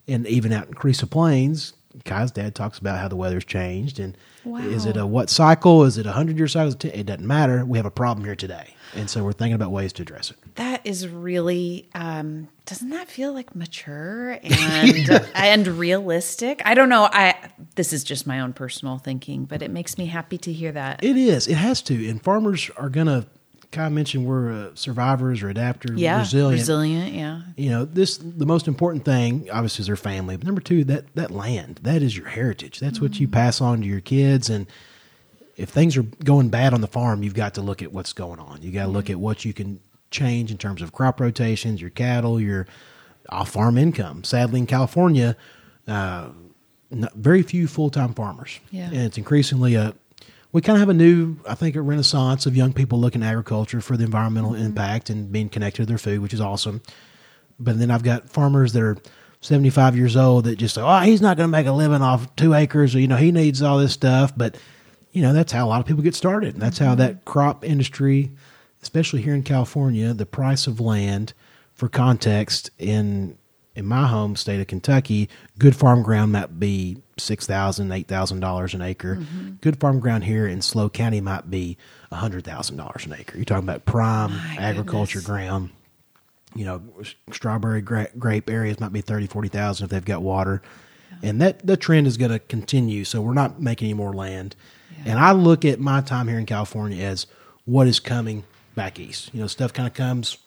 and even out in Carrizo Plains, Kaya's dad talks about how the weather's changed. And is it a what cycle? Is it a 100 year cycle? It 10? It doesn't matter. We have a problem here today. And so we're thinking about ways to address it. That is really um doesn't that feel like mature and <laughs> and realistic? I don't know. I this is just my own personal thinking, but it makes me happy to hear that. It is. It has to. And farmers are going to, Kaya mentioned we're uh, survivors or adapters, yeah. resilient. Resilient, yeah. you know this the most important thing obviously is their family but number two that that land that is your heritage that's what you pass on to your kids and if things are going bad on the farm you've got to look at what's going on you got to look at what you can change in terms of crop rotations your cattle your off farm income sadly in california uh, very few full-time farmers Yeah. and it's increasingly a we kind of have a new i think a renaissance of young people looking at agriculture for the environmental mm-hmm. impact and being connected to their food which is awesome but then I've got farmers that are 75 years old that just say, oh, he's not going to make a living off two acres, or, you know, he needs all this stuff. But, you know, that's how a lot of people get started. And that's how mm-hmm. that crop industry, especially here in California, the price of land for context in in my home state of Kentucky, good farm ground might be six thousand, eight thousand dollars an acre. Mm-hmm. Good farm ground here in SLO County might be hundred thousand dollars an acre. You're talking about prime agriculture goodness. ground you know, strawberry gra- grape areas might be 30, 40,000 if they've got water. And that, that trend is going to continue. So we're not making any more land. And I look at my time here in California as what is coming back east. You know, stuff kind of comes,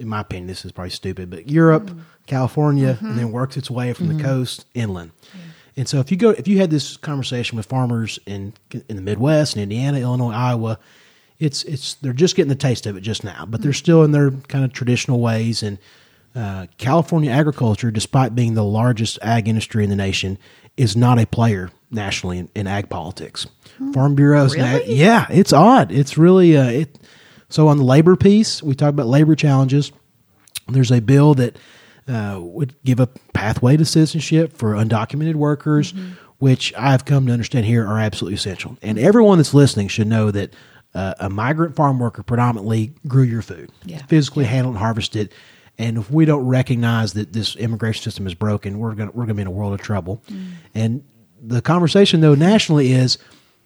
in my opinion, this is probably stupid, but Europe, California, and then works its way from the coast inland. And so if you go, if you had this conversation with farmers in in the Midwest, in Indiana, Illinois, Iowa, it's it's they're just getting the taste of it just now, but they're still in their kind of traditional ways. And uh, California agriculture, despite being the largest ag industry in the nation, is not a player nationally in, in ag politics. Farm bureaus, Really? yeah, it's odd. It's really uh, it. So on the labor piece, we talk about labor challenges. There's a bill that uh, would give a pathway to citizenship for undocumented workers, which I've come to understand here are absolutely essential. And everyone that's listening should know that uh, a migrant farm worker predominantly grew your food, Yeah. physically handled and harvested. And if we don't recognize that this immigration system is broken, we're going to we're going to be in a world of trouble. And the conversation though nationally is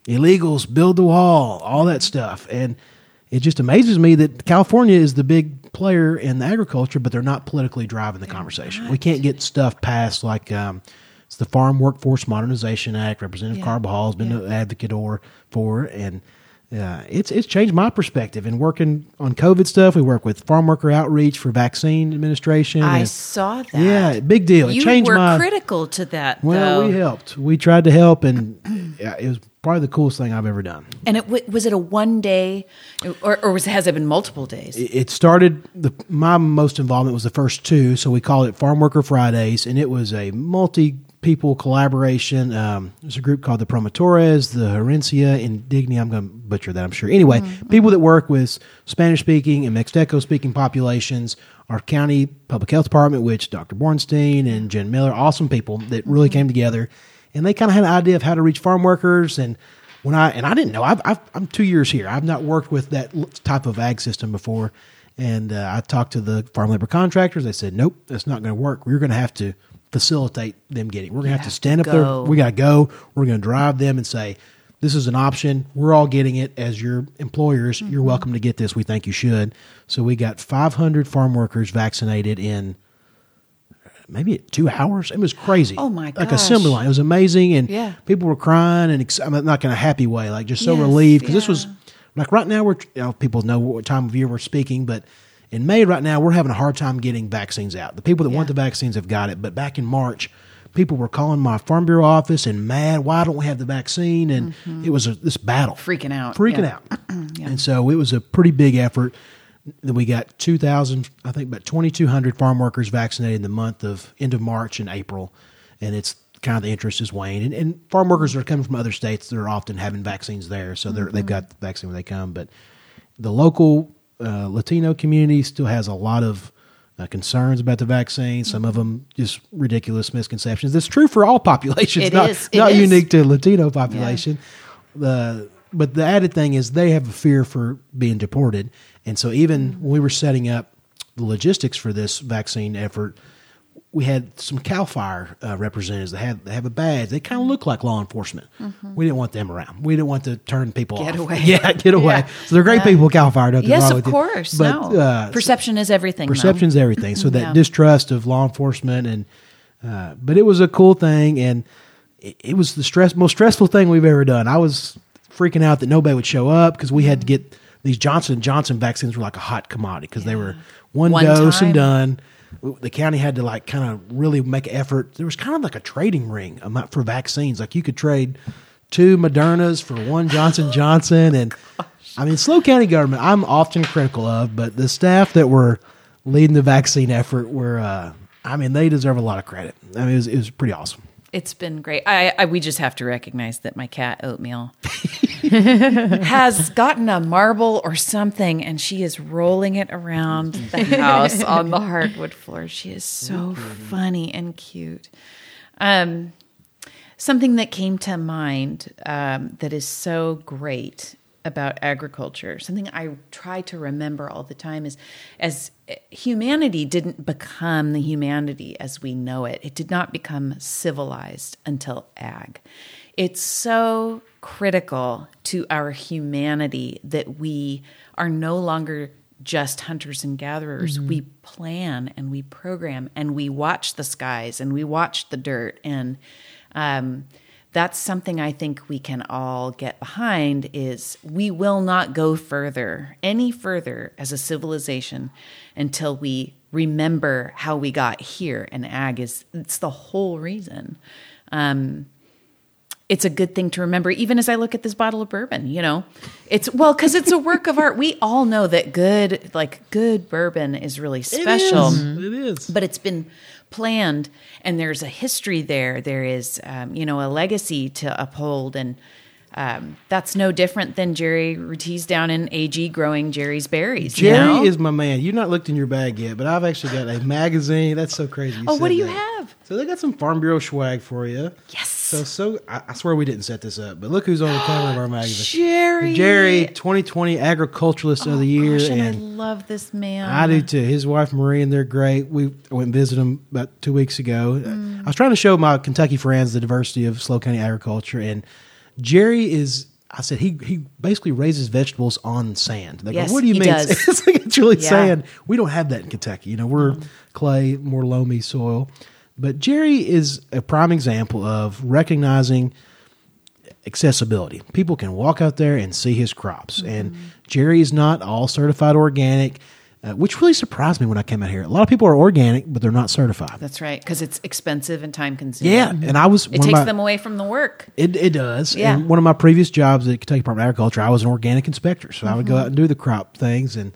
illegals build the wall, all that stuff, and it just amazes me that California is the big player in the agriculture, but they're not politically driving the conversation. We can't get stuff passed like um, it's the Farm Workforce Modernization Act. Representative Yeah. Carbajal has been an advocate or for, and uh, it's it's changed my perspective. And working on COVID stuff, we work with farm worker outreach for vaccine administration. I and- saw that. Yeah, big deal. It You changed were my critical to that, well, though. we helped. We tried to help, and <clears throat> yeah, it was probably the coolest thing I've ever done. And it w- was it a one day, or, or was, has it been multiple days? It it started. The my most involvement was the first two, so we called it Farm Worker Fridays, and it was a multi people collaboration. Um, there's a group called the Promotores, the Herencia Indígena. I'm going to butcher that, I'm sure. Anyway, people that work with Spanish speaking and Mixteco speaking populations. Our county public health department, which Dr. Borenstein and Jen Miller, awesome people that really came together, and they kind of had an idea of how to reach farm workers and when I and I didn't know I've, I've, I'm two years here. I've not worked with that type of ag system before, and uh, I talked to the farm labor contractors. They said, "Nope, that's not going to work. We're going to have to facilitate them getting. We're going to have to stand up there. We got to go. We're going to drive them and say." This is an option. We're all getting it as your employers. You're welcome to get this. We think you should. So we got 500 farm workers vaccinated in maybe two hours. It was crazy. Oh, my God. Like assembly line. It was amazing, and Yeah. people were crying and ex- I'm not in a happy way, like just so Yes, relieved because this was like right now we're you know, people know what time of year we're speaking, but in May right now we're having a hard time getting vaccines out. The people that want the vaccines have got it, but back in March. People were calling my Farm Bureau office and mad. Why don't we have the vaccine? And it was a, this battle, Mm-hmm. Freaking out, freaking yeah. out. <clears throat> And so it was a pretty big effort. Then we got 2,000, I think about 2,200 farm workers vaccinated in the month of end of March and April. And it's kind of the interest is waning. And, and farm workers are coming from other states that are often having vaccines there. So they're, they've got the vaccine when they come. But the local uh, Latino community still has a lot of uh, concerns about the vaccine. Some of them just ridiculous misconceptions. It's true for all populations, It not, is. Not is. unique to Latino population. The but the added thing is they have a fear for being deported, and so even when we were setting up the logistics for this vaccine effort, we had some Cal Fire uh, representatives that have they have a badge. They kind of look like law enforcement. We didn't want them around. We didn't want to turn people Get off. away. <laughs> Yeah, get away. Yeah. So they're great Yeah. people. Cal Fire. Nothing Yes, of course. But no. uh, Perception is everything. Perception is everything. So that Yeah. distrust of law enforcement and, uh, but it was a cool thing, and it, it was the stress most stressful thing we've ever done. I was freaking out that nobody would show up because we had to get these Johnson and Johnson vaccines were like a hot commodity because they were one, One dose time. and done. The county had to like kind of really make an effort. There was kind of like a trading ring for vaccines. Like you could trade two Modernas for one Johnson <laughs> Johnson, and I mean, SLO County government. I'm often critical of, but the staff that were leading the vaccine effort were. Uh, I mean, they deserve a lot of credit. I mean, it was, it was pretty awesome. It's been great. I, I we just have to recognize that my cat Oatmeal <laughs> has gotten a marble or something, and she is rolling it around the <laughs> house on the hardwood floor. She is so funny and cute. Um, something that came to mind um, that is so great about agriculture, something I try to remember all the time is as humanity didn't become the humanity as we know it, it did not become civilized until ag. It's so critical to our humanity that we are no longer just hunters and gatherers. We plan and we program and we watch the skies and we watch the dirt and um, that's something I think we can all get behind is we will not go further any further as a civilization until we remember how we got here. And ag is it's the whole reason. Um, it's a good thing to remember even as i look at this bottle of bourbon you know? It's well because it's a work of art. We all know that good like good bourbon is really special. It is. but it's been planned and there's a history there there is um, you know a legacy to uphold and um, that's no different than jerry Rutiz down in ag growing jerry's berries you Jerry know? is my man. You've not looked in your bag yet, but I've actually got a magazine. That's so crazy. Oh, what do you that. have? So they got some Farm Bureau swag for you. Yes. So so I, I swear we didn't set this up, but look who's on the cover of our <gasps> magazine. jerry Jerry, 2020 Agriculturalist of the Year, Gosh, and i love this man I do too. His wife Marie, and they're great. We I went and visited them about two weeks ago. Mm. I was trying to show my Kentucky friends the diversity of SLO County agriculture, and Jerry is. I said he he basically raises vegetables on sand. They go, Yes, what do you mean? <laughs> It's like it's really Yeah. sand. We don't have that in Kentucky. You know, we're clay, more loamy soil. But Jerry is a prime example of recognizing accessibility. People can walk out there and see his crops. And Jerry is not all certified organic, uh, which really surprised me when I came out here. A lot of people are organic, but they're not certified. that's right because it's expensive and time consuming yeah, and I was it one takes my- them away from the work It, it does. Yeah. And one of my previous jobs at Kentucky Department of Agriculture, I was an organic inspector. So I would go Mm-hmm. out and do the crop things, and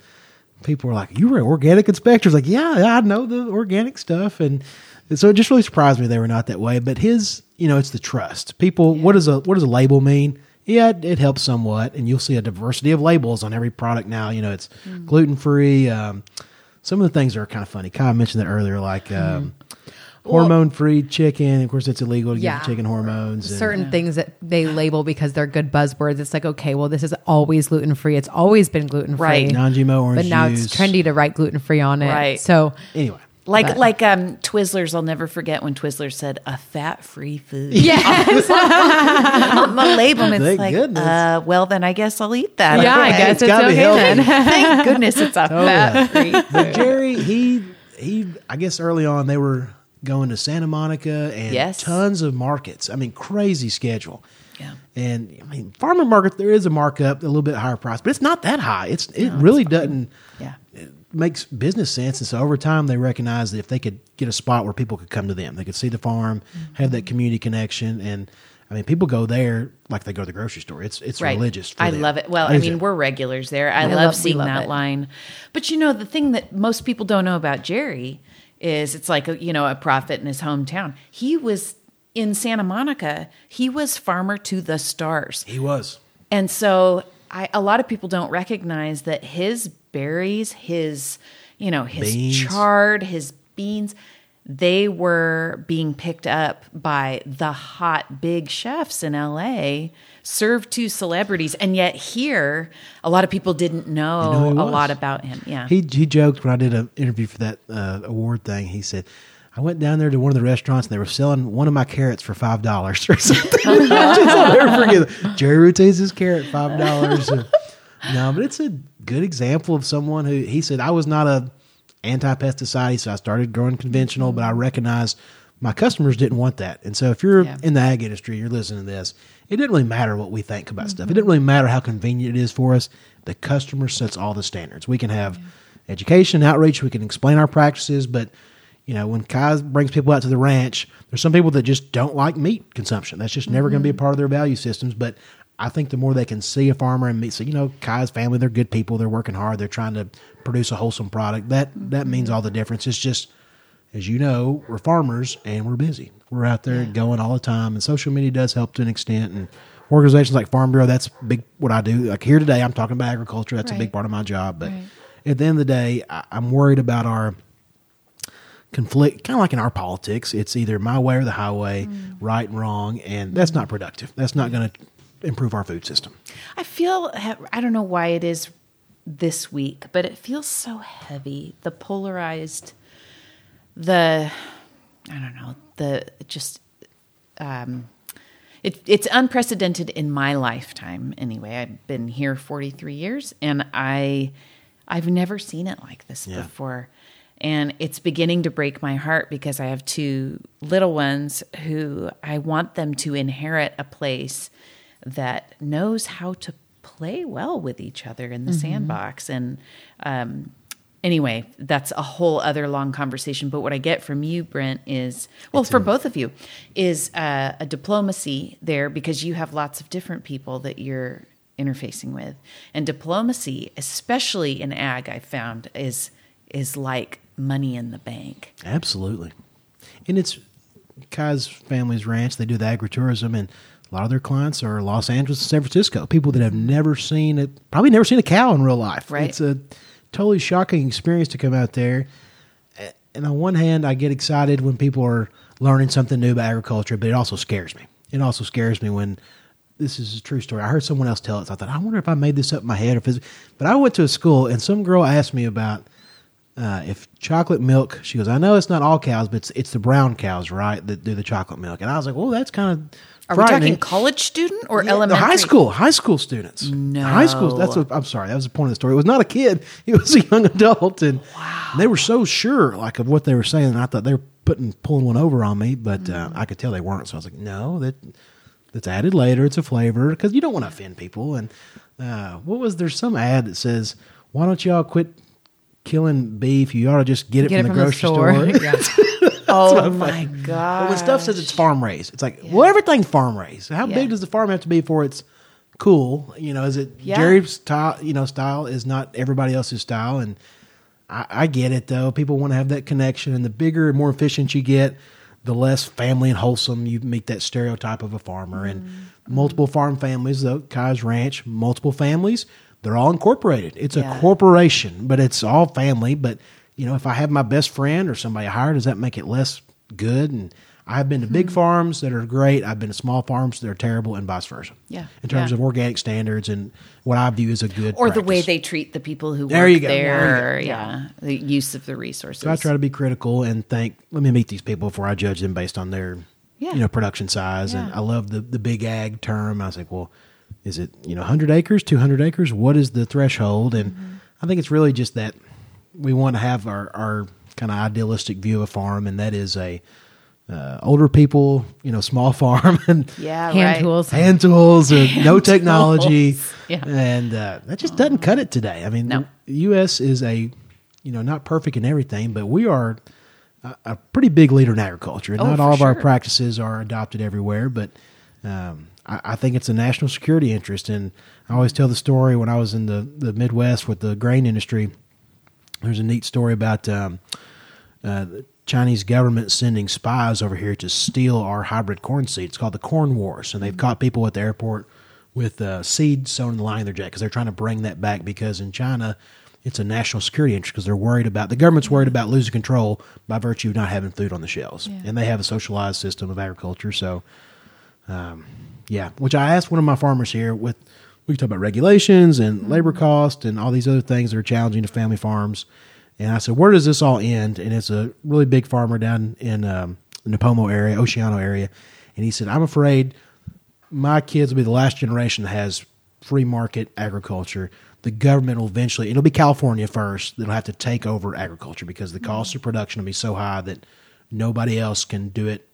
people were like, "You were an organic inspector?" I was like, "Yeah, yeah, I know the organic stuff." And, and so it just really surprised me they were not that way. But his, you know, it's the trust. People, what does a what does a label mean? Yeah, it, it helps somewhat, and you'll see a diversity of labels on every product now. You know, it's Mm. gluten free. Um, some of the things are kind of funny. Kaya mentioned that earlier, like. Mm-hmm. Um, Hormone free chicken. Of course, it's illegal to Yeah. give chicken hormones. and- certain things that they label because they're good buzzwords. It's like, okay, well, this is always gluten free. It's always been gluten free. Right. non-GMO orange But now juice. it's trendy to write gluten free on it. Right. So Anyway, Like But- like um Twizzlers, I'll never forget when Twizzlers said a fat free food. yes. on the label, it's Thank like, uh, well then I guess I'll eat that. yeah, I guess It's it's, okay then. Thank goodness it's a <laughs> Oh, fat free. but Jerry, he he, I guess early on they were going to Santa Monica and Yes. tons of markets. I mean, crazy schedule. Yeah. And I mean, farmer market there is a markup, a little bit higher price, but it's not that high. It's it really doesn't Yeah. it makes business sense. And so over time, they recognized that if they could get a spot where people could come to them, they could see the farm, mm-hmm. have that community connection, and I mean, people go there like they go to the grocery store. It's it's Right. religious. For I them. love it. Well, What I mean, it? we're regulars there. I, love- love seeing love that it. line. But you know, the thing that most people don't know about Jerry is it's like, a, you know, a prophet in his hometown. He was in Santa Monica. He was farmer to the stars. he was. And so I, a lot of people don't recognize that his berries, his, you know, his Beans. chard, his beans, they were being picked up by the hot big chefs in LA, served to celebrities. And yet here, a lot of people didn't know, know a lot about him. Yeah. He he joked when I did an interview for that uh, award thing. He said, "I went down there to one of the restaurants and they were selling one of my carrots for five dollars or <laughs> something." <laughs> <laughs> I'll never forget. it. Jerry carrot five dollars. no, but it's a good example of someone who he said I was not a anti-pesticide, so I started growing conventional, but I mm-hmm. recognized my customers didn't want that. And so if you're Yeah. in the ag industry, you're listening to this, it didn't really matter what we think about stuff. It mm-hmm. didn't really matter how convenient it is for us. The customer sets all the standards. We can have education, outreach, we can explain our practices, but you know, when Kaya brings people out to the ranch, there's some people that just don't like meat consumption. That's just never going to be a mm-hmm. part of their value systems. But I think the more they can see a farmer and meet, so you know, Kaya's family, they're good people. They're working hard. They're trying to produce a wholesome product. That that means mm-hmm. all the difference. It's just, as you know, we're farmers and we're busy. We're out there going all the time, and social media does help to an extent. And organizations like Farm Bureau, that's big. What I do, like here today, I'm talking about agriculture. That's a big part of my job. But Right. at the end of the day, I, I'm worried about our conflict kind of like in our politics it's either my way or the highway right and wrong and that's not productive that's not going to improve our food system I feel I don't know why it is this week, but it feels so heavy. The polarized, the I don't know, the just um, it, it's unprecedented in my lifetime. Anyway, I've been here forty three years, and I I've never seen it like this Yeah. before. And it's beginning to break my heart because I have two little ones who I want them to inherit a place that knows how to play well with each other in the sandbox. And um, anyway, that's a whole other long conversation. But what I get from you, Brent, is well, for both of you, is uh, a diplomacy there because you have lots of different people that you're interfacing with, and diplomacy, especially in ag, I found is is like money in the bank. absolutely and it's kaya's family's ranch they do the agritourism and a lot of their clients are los angeles and san francisco people that have never seen it probably never seen a cow in real life Right. it's a totally shocking experience to come out there and on one hand i get excited when people are learning something new about agriculture but it also scares me it also scares me when this is a true story. I heard someone else tell it. So I thought, I wonder if I made this up in my head. Or if it's, but I went to a school and some girl asked me about uh, if chocolate milk. She goes, I know it's not all cows, but it's, it's the brown cows, right, that do the chocolate milk. And I was like, well, that's kind of Are we talking college student or Yeah, the elementary? high school, high school students. No. high school. That's what I'm sorry. That was the point of the story. It was not a kid. <laughs> It was a young adult, and wow. they were so sure, like of what they were saying. And I thought they were putting pulling one over on me, but uh, Mm. I could tell they weren't. So I was like, no, that that's added later. It's a flavor because you don't want to offend people. And uh, what was there? some ad that says, "Why don't y'all quit killing beef? You ought to just get it Get from it the from grocery the store." store. <laughs> Yeah. <laughs> Oh my god! But when stuff says it's farm raised, it's like, well, everything's farm raised. How Yeah. big does the farm have to be before it's cool? You know, is it Yeah. Jerry's style? You know, style is not everybody else's style, and I, I get it though. People want to have that connection, and the bigger and more efficient you get, the less family and wholesome you meet that stereotype of a farmer. And Mm-hmm. multiple farm families, though Kaya's Ranch, multiple families, they're all incorporated. It's Yeah. a corporation, but it's all family. But you know, if I have my best friend or somebody I hire, does that make it less good? And I've been to big Mm-hmm. farms that are great. I've been to small farms that are terrible, and vice versa. Yeah. in terms Yeah. of organic standards and what I view as a good or the way they treat the people who There work you go. there. You Yeah, the use of the resources. So I try to be critical and think, let me meet these people before I judge them based on their, Yeah. you know, production size. And I love the the big ag term. I was like, well, is it you know 100 acres, 200 acres? What is the threshold? And Mm-hmm. I think it's really just that we want to have our our kind of idealistic view of farm, and that is a uh, older people, you know, small <laughs> farm and Yeah, Hand right. tools. hand tools and no <laughs> technology, tools. Yeah. and uh, that just doesn't cut it today. I mean, No. the U.S. is a, you know, not perfect in everything, but we are a, a pretty big leader in agriculture. And Oh, not all of our practices are adopted everywhere, but um, I, I think it's a national security interest. And I always tell the story when I was in the, the Midwest with the grain industry. There's a neat story about um, uh, the Chinese government sending spies over here to steal our hybrid corn seed. It's called the Corn Wars, and they've caught people at the airport with uh, seed sewn in the line of their jacket because they're trying to bring that back because in China it's a national security interest because they're worried about the government's worried about losing control by virtue of not having food on the shelves, and they have a socialized system of agriculture. So, um, yeah, which I asked one of my farmers here with we talk about regulations and labor cost and all these other things that are challenging to family farms. And I said, where does this all end? And it's a really big farmer down in um, the Nipomo area, Oceano area. And he said, I'm afraid my kids will be the last generation that has free market agriculture. The government will eventually, it'll be California first, that'll have to take over agriculture because the cost of production will be so high that nobody else can do it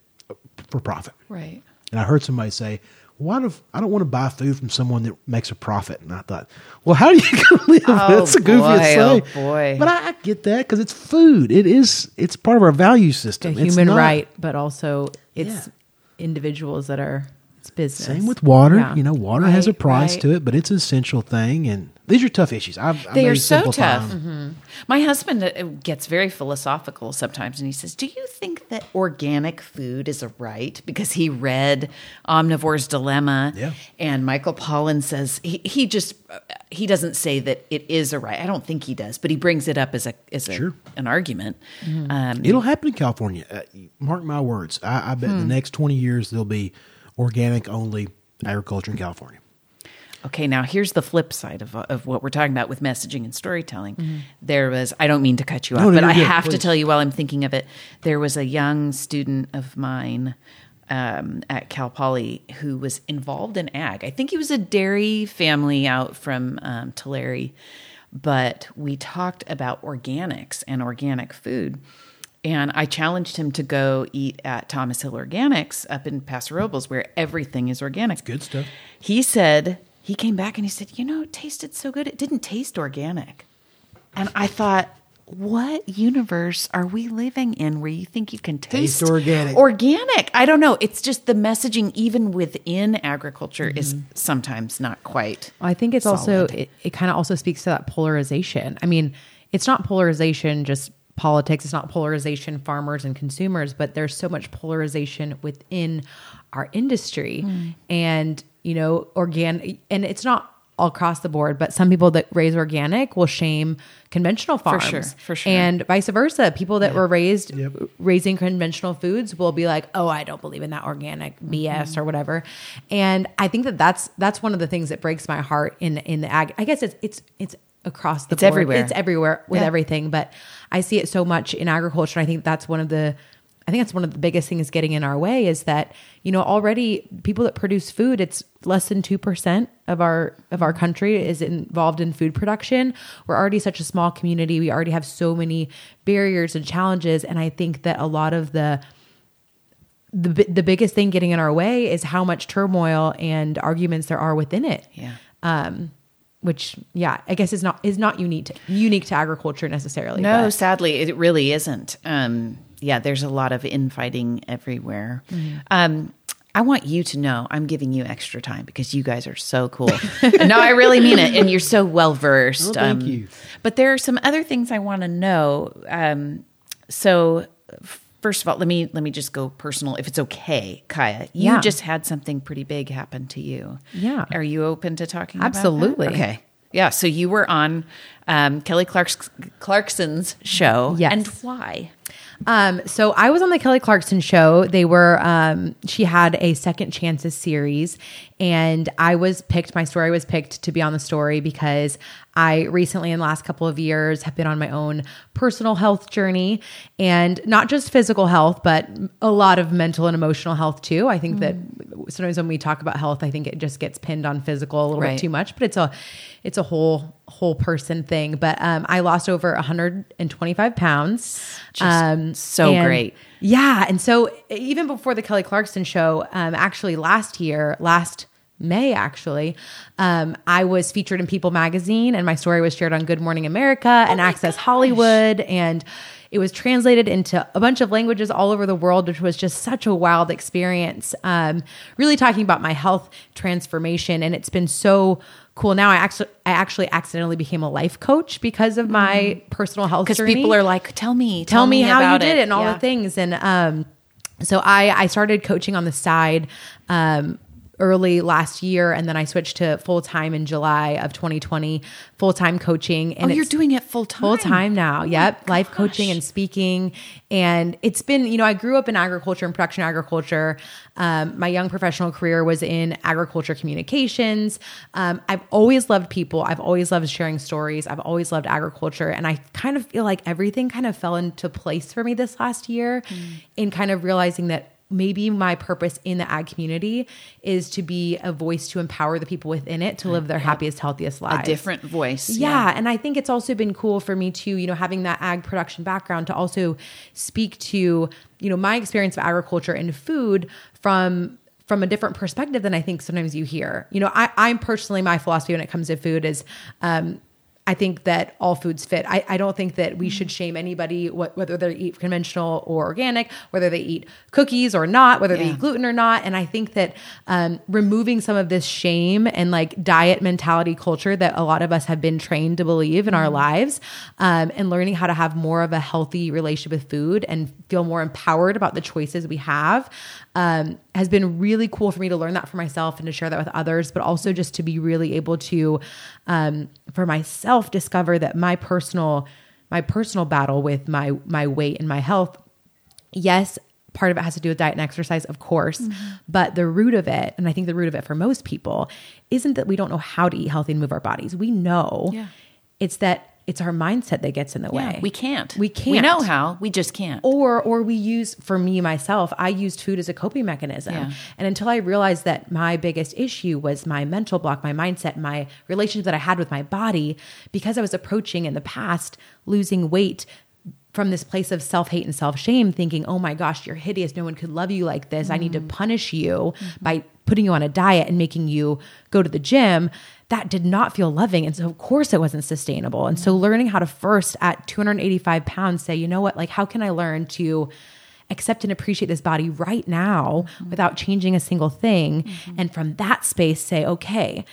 for profit. Right. And I heard somebody say, "What if I don't want to buy food from someone that makes a profit?" And I thought, "Well, how are you <laughs> going to live?" Oh, That's a goofy boy, say, oh, boy. But I, I get that because it's food. It is. It's part of our value a system. It's human not- right, but also it's Yeah. individuals that are it's business. Same with water. Yeah. You know, water has a price right. to it, but it's an essential thing. And these are tough issues. I've, They are so tough. them. My husband uh, gets very philosophical sometimes, and he says, "Do you think that organic food is a right?" Because he read Omnivore's Dilemma, Yeah. and Michael Pollan says he, he just uh, he doesn't say that it is a right. I don't think he does, but he brings it up as a as a, Sure. an argument. Um, It'll happen in California. Uh, mark my words. I, I bet Hmm. the next twenty years there'll be organic only agriculture in California. Okay, now here's the flip side of, of what we're talking about with messaging and storytelling. There was, I don't mean to cut you off, No, no, but you're I have to tell you while I'm thinking of it. There was a young student of mine um, at Cal Poly who was involved in ag. I think he was a dairy family out from um, Tulare, but we talked about organics and organic food. And I challenged him to go eat at Thomas Hill Organics up in Paso Robles, where everything is organic. Good stuff. He said, he came back and he said, you know, it tasted so good. It didn't taste organic. And I thought, what universe are we living in where you think you can taste, Taste organic. Organic. I don't know. It's just the messaging, even within agriculture, is mm-hmm. sometimes not quite. I think it's also it, it kind of also speaks to that polarization. I mean, it's not polarization just politics, it's not polarization farmers and consumers, but there's so much polarization within our industry. Hmm. And, you know, organic and it's not all across the board, but some people that raise organic will shame conventional farms. For sure, for sure. And vice versa. People that were raised Yep. raising conventional foods will be like, "Oh, I don't believe in that organic mm-hmm. BS or whatever." And I think that that's that's one of the things that breaks my heart in in the ag. I guess it's it's it's across the It's board. everywhere. It's everywhere with Yeah. everything, but I see it so much in agriculture. I think that's one of the I think that's one of the biggest things getting in our way is that you know already people that produce food it's less than 2% of our of our country is involved in food production we're already such a small community we already have so many barriers and challenges and i think that a lot of the the, the biggest thing getting in our way is how much turmoil and arguments there are within it Yeah. um which yeah i guess is not is not unique to, unique to agriculture necessarily No, but- sadly, it really isn't. Um, yeah, there's a lot of infighting everywhere. Mm-hmm. Um, I want you to know I'm giving you extra time because you guys are so cool. <laughs> no, I really mean it, and you're so well versed. Oh, thank you. But there are some other things I want to know. Um, so. First of all, let me let me just go personal, if it's okay, Kaya. You Yeah. just had something pretty big happen to you. Yeah. Are you open to talking? about that? Absolutely. Okay. Yeah. So you were on um, Kelly Clark's, Clarkson's show. Yes. And why? Um, so I was on the Kelly Clarkson show. They were, um, she had a second chances series and I was picked, my story was picked to be on the story because I recently, in the last couple of years, have been on my own personal health journey and not just physical health, but a lot of mental and emotional health too. I think that sometimes when we talk about health, I think it just gets pinned on physical a little Right. bit too much, but it's a it's a whole whole person thing. But um, I lost over 125 pounds. Um, so and- great. Yeah, and so even before the Kelly Clarkson show, um, actually last year, last May actually, um, I was featured in People magazine, and my story was shared on Good Morning America and Access Hollywood, and it was translated into a bunch of languages all over the world, which was just such a wild experience. Um, really talking about my health transformation, and it's been so cool. Now I actually I actually accidentally became a life coach because of my personal health Because people are like, tell me, tell me how you did it, and all Yeah. the things and um so i i started coaching on the side um early last year and then i switched to full-time in july of 2020 full-time coaching. And Oh, you're doing it full time. full time now yep. Life coaching and speaking. And it's been you know i grew up in agriculture and production agriculture. Um, my young professional career was in agriculture communications. Um, i've always loved people. I've always loved sharing stories. I've always loved agriculture. And i kind of feel like everything kind of fell into place for me this last year in kind of realizing that maybe my purpose in the ag community is to be a voice to empower the people within it to live their happiest healthiest lives A different voice. yeah, and I think it's also been cool for me too, you know, having that ag production background to also speak to, you know, my experience of agriculture and food from from a different perspective than I think sometimes you hear. You know, I, I'm personally my philosophy when it comes to food is um I think that all foods fit. I, I don't think that we should shame anybody, what, whether they eat conventional or organic, whether they eat cookies or not, whether they eat gluten or not. And I think that um, removing some of this shame and like diet mentality culture that a lot of us have been trained to believe in our lives, um, and learning how to have more of a healthy relationship with food and feel more empowered about the choices we have, um, has been really cool for me to learn that for myself and to share that with others, but also just to be really able to, um, for myself, discover that my personal my personal battle with my my weight and my health yes, part of it has to do with diet and exercise, of course, but the root of it, and I think the root of it for most people, isn't that we don't know how to eat healthy and move our bodies. We know. Yeah. It's that it's our mindset that gets in the Yeah, way. we can't. We can't. We know how. We just can't. Or or we use for me myself, I used food as a coping mechanism. Yeah. And until I realized that my biggest issue was my mental block, my mindset, my relationship that I had with my body, because I was approaching in the past losing weight from this place of self hate and self shame, thinking, oh my gosh, you're hideous. No one could love you like this. I need to mm. punish you by putting you on a diet and making you go to the gym. That did not feel loving. And so, of course, it wasn't sustainable. And so, learning how to first at 285 pounds say, you know what, like, how can I learn to accept and appreciate this body right now without changing a single thing? Mm-hmm. And from that space, say, okay,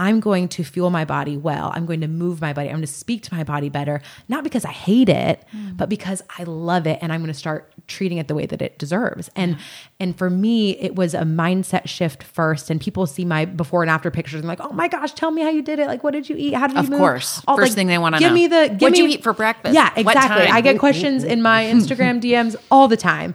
I'm going to fuel my body well. I'm going to move my body. I'm going to speak to my body better, not because I hate it, but because I love it and I'm going to start treating it the way that it deserves. And and for me, it was a mindset shift first and people see my before and after pictures and like, "Oh my gosh, tell me how you did it. Like what did you eat? How did you Of move?" course. All, First like, thing they wanna Give know. me the give What'd me, you eat for breakfast? Yeah, What exactly. time? I get questions in my <laughs> Instagram DMs all the time.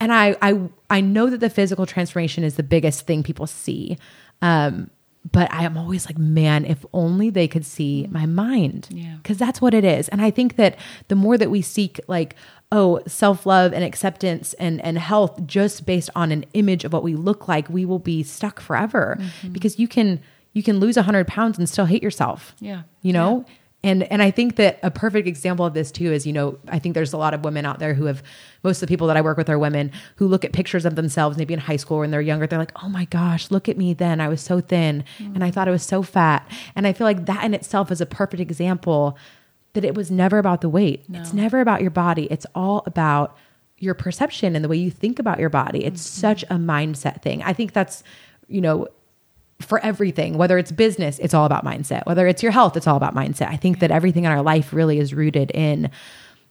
And I I I know that the physical transformation is the biggest thing people see. Um but I am always like, man, if only they could see mm. my mind. Yeah. Because that's what it is. And I think that the more that we seek, like, oh, self love and acceptance and, and health just based on an image of what we look like, we will be stuck forever. Mm-hmm. Because you can you can lose a 100 pounds and still hate yourself. Yeah. You know? And and I think that a perfect example of this too is, you know, I think there's a lot of women out there who have most of the people that I work with are women who look at pictures of themselves maybe in high school when they're younger. They're like, oh my gosh, look at me then. I was so thin mm. and I thought I was so fat. And I feel like that in itself is a perfect example that it was never about the weight. It's never about your body. It's all about your perception and the way you think about your body. It's mm-hmm. such a mindset thing. I think that's, you know, for everything, whether it's business, it's all about mindset. Whether it's your health, it's all about mindset. I think that everything in our life really is rooted in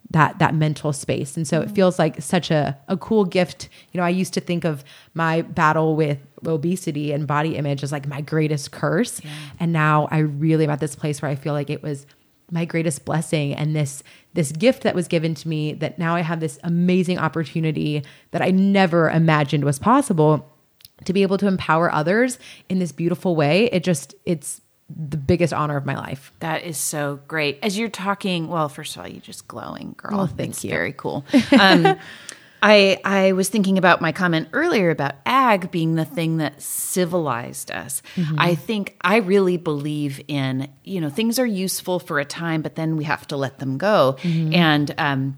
that that mental space. And so it mm-hmm. feels like such a, a cool gift. You know, I used to think of my battle with obesity and body image as like my greatest curse. And now I really am at this place where I feel like it was my greatest blessing and this this gift that was given to me that now I have this amazing opportunity that I never imagined was possible to be able to empower others in this beautiful way it just it's the biggest honor of my life. That is so great. As you're talking, well, first of all, you're just glowing, girl. Oh, thank It's you. Very cool. <laughs> Um, I I was thinking about my comment earlier about ag being the thing that civilized us. Mm-hmm. I think I really believe in you know things are useful for a time, but then we have to let them go. Mm-hmm. And um,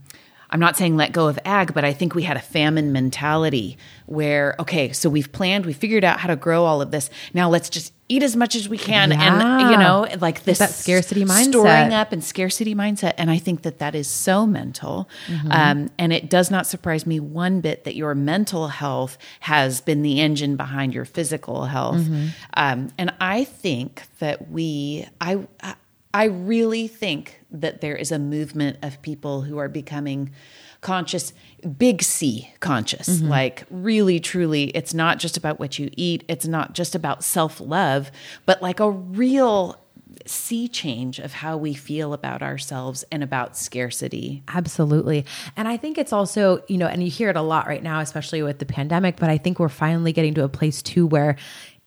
I'm not saying let go of ag, but I think we had a famine mentality where, okay, so we've planned, we figured out how to grow all of this. Now let's just eat as much as we can. And, you know, like this that scarcity mindset. Storing up and scarcity mindset. And I think that that is so mental. Mm-hmm. Um, and it does not surprise me one bit that your mental health has been the engine behind your physical health. Mm-hmm. Um, and I think that we, I, I- I really think that there is a movement of people who are becoming conscious, big C conscious, Mm-hmm. like really, truly, it's not just about what you eat, it's not just about self love, but like a real sea change of how we feel about ourselves and about scarcity. Absolutely. And I think it's also, you know, and you hear it a lot right now, especially with the pandemic, but I think we're finally getting to a place too where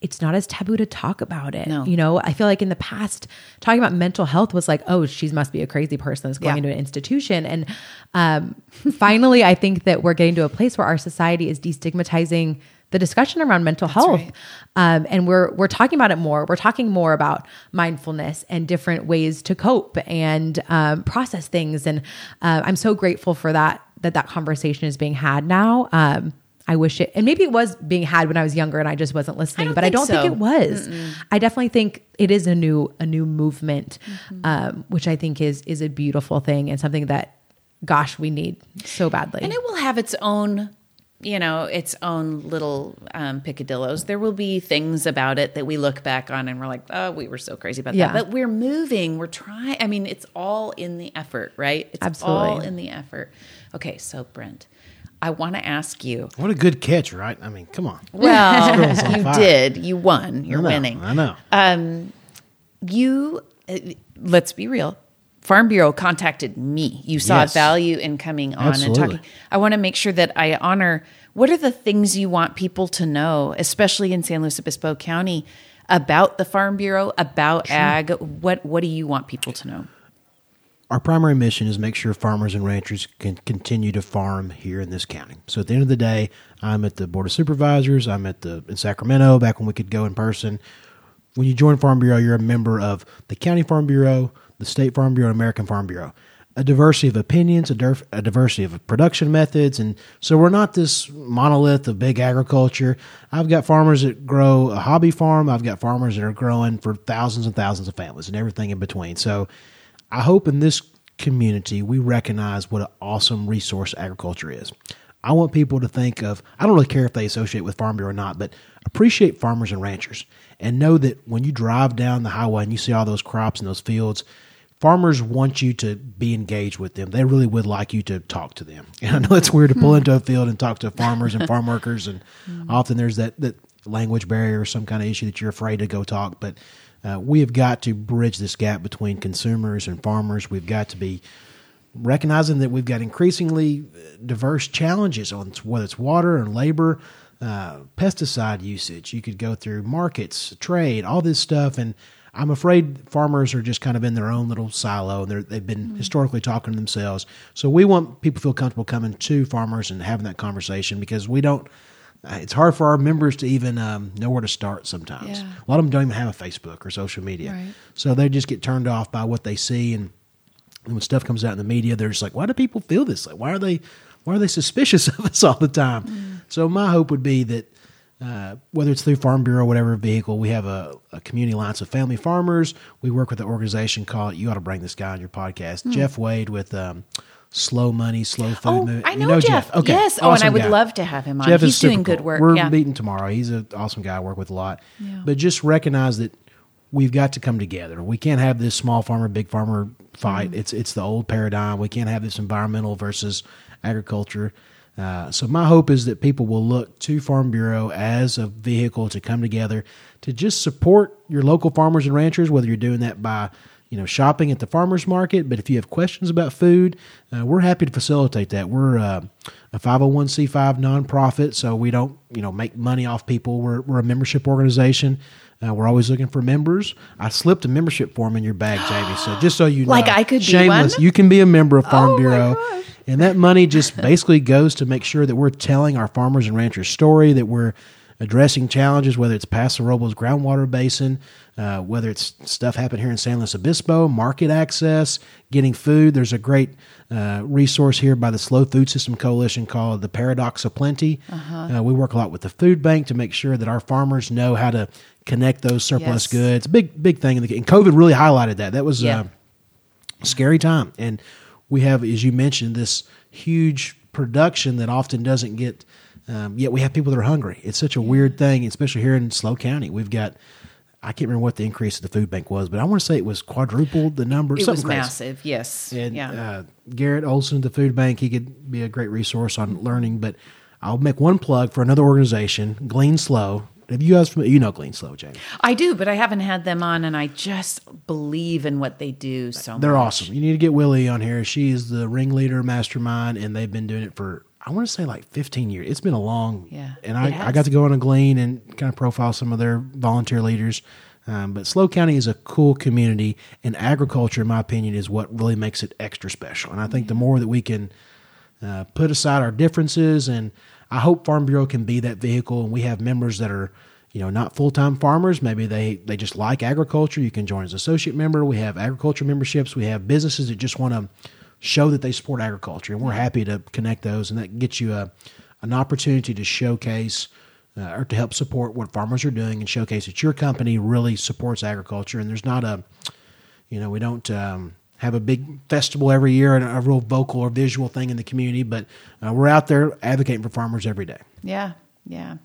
it's not as taboo to talk about it. No. You know, I feel like in the past, talking about mental health was like, oh, she must be a crazy person that's going Yeah. into an institution. And um, finally, I think that we're getting to a place where our society is destigmatizing the discussion around mental health. right. Um, and we're we're talking about it more. We're talking more about mindfulness and different ways to cope and um, process things. And uh, I'm so grateful for that that that conversation is being had now. Um, I wish it, and maybe it was being had when I was younger and I just wasn't listening. don't but I don't think it was. I definitely think it is a new a new movement, um, which I think is is a beautiful thing and something that, gosh, we need so badly. And it will have its own, you know, its own little um, picadillos. There will be things about it that we look back on and we're like, oh, we were so crazy about Yeah. that. But we're moving, we're trying. I mean, it's all in the effort, right? It's Absolutely. all in the effort. Okay, so Brent, I want to ask you. What a good catch, right? I mean, come on. <laughs> Well, you fire. did. You won. You're I know, winning. I know. Um, you uh, let's be real farm bureau contacted me you saw Yes. value in coming on Absolutely. and talking i want to make sure that i honor what are the things you want people to know especially in san luis obispo county about the farm bureau about ag what what do you want people to know our primary mission is make sure farmers and ranchers can continue to farm here in this county. So at the end of the day, I'm at the board of supervisors. I'm at the in Sacramento back when we could go in person. When you join Farm Bureau, you're a member of the County Farm Bureau, the State Farm Bureau, and American Farm Bureau. A diversity of opinions, a, a diversity of production methods, and so we're not this monolith of big agriculture. I've got farmers that grow a hobby farm. I've got farmers that are growing for thousands and thousands of families and everything in between. So I hope in this community we recognize what an awesome resource agriculture is. I want people to think of, I don't really care if they associate with Farm Bureau or not, but appreciate farmers and ranchers and know that when you drive down the highway and you see all those crops and those fields, farmers want you to be engaged with them. They really would like you to talk to them. <laughs> And I know it's weird to pull hmm. into a field and talk to farmers and farm workers, and hmm. often there's that, that language barrier or some kind of issue that you're afraid to go talk. But uh, we have got to bridge this gap between consumers and farmers. We've got to be recognizing that we've got increasingly uh, diverse challenges on whether it's water and labor, uh, pesticide usage. You could go through markets, trade, all this stuff, and I'm afraid farmers are just kind of in their own little silo, and they're, they've been historically talking to themselves. So we want people to feel comfortable coming to farmers and having that conversation because we don't. Uh, It's hard for our members to even um, know where to start sometimes. Yeah. A lot of them don't even have a Facebook or social media, Right. so they just get turned off by what they see and and when stuff comes out in the media, they're just like, why do people feel this? Like, why are they, why are they suspicious <laughs> of us all the time? So my hope would be that uh, whether it's through Farm Bureau, whatever vehicle, we have a, a community alliance of family farmers. We work with an organization called. You ought to bring this guy on your podcast, Jeff Wade with um, Slow Money, Slow Food. Oh, Movement. I You know Jeff. Okay, Yes. Oh, and I awesome would guy. love to have him on. Jeff He's doing good cool. work. We're Yeah. meeting tomorrow. He's an awesome guy. I work with a lot. Yeah. But just recognize that we've got to come together. We can't have this small farmer, big farmer fight. Mm-hmm. It's it's the old paradigm. We can't have this environmental versus agriculture. Uh, so my hope is that people will look to Farm Bureau as a vehicle to come together to just support your local farmers and ranchers. Whether you're doing that by you know, shopping at the farmers market. But if you have questions about food, uh, we're happy to facilitate that. We're uh, a 501c5 nonprofit, so we don't, you know, make money off people. We're, we're a membership organization. Uh, we're always looking for members. I slipped a membership form in your bag, Jamie. So just so you know, Like I could be shameless, one? you can be a member of Farm Oh Bureau. And that money just basically goes to make sure that we're telling our farmers and ranchers' story, that we're addressing challenges, whether it's Paso Robles groundwater basin, uh, whether it's stuff happened here in San Luis Obispo, market access, getting food. There's a great uh, resource here by the SLO Food System Coalition called the Paradox of Plenty. Uh, we work a lot with the food bank to make sure that our farmers know how to connect those surplus Yes. goods. Big, big thing. In the, and COVID really highlighted that. That was Yeah. uh, scary time. And we have, as you mentioned, this huge production that often doesn't get. Um, yet we have people that are hungry. It's such a weird thing, especially here in SLO County. We've got. I can't remember what the increase of the food bank was, but I want to say it was quadrupled the number. It was crazy. massive. Yes. And yeah. uh, Garrett Olson, the food bank, he could be a great resource on learning. But I'll make one plug for another organization, Glean SLO. Have you guys, you know Glean SLO, Jamie? I do, but I haven't had them on, and I just believe in what they do so They're much. awesome. You need to get Willie on here. She is the ringleader mastermind, and they've been doing it for I want to say like 15 years. It's been a long. Yeah, And I, I got to go on a glean and kind of profile some of their volunteer leaders. Um, but SLO County is a cool community, and agriculture, in my opinion, is what really makes it extra special. And I think the more that we can uh, put aside our differences, and I hope Farm Bureau can be that vehicle, and we have members that are you know not full-time farmers maybe they they just like agriculture you can join as associate member we have agriculture memberships we have businesses that just want to show that they support agriculture and we're happy to connect those and that gets you a an opportunity to showcase uh, or to help support what farmers are doing and showcase that your company really supports agriculture and there's not a you know we don't um, have a big festival every year and a real vocal or visual thing in the community but uh, we're out there advocating for farmers every day Yeah. Yeah.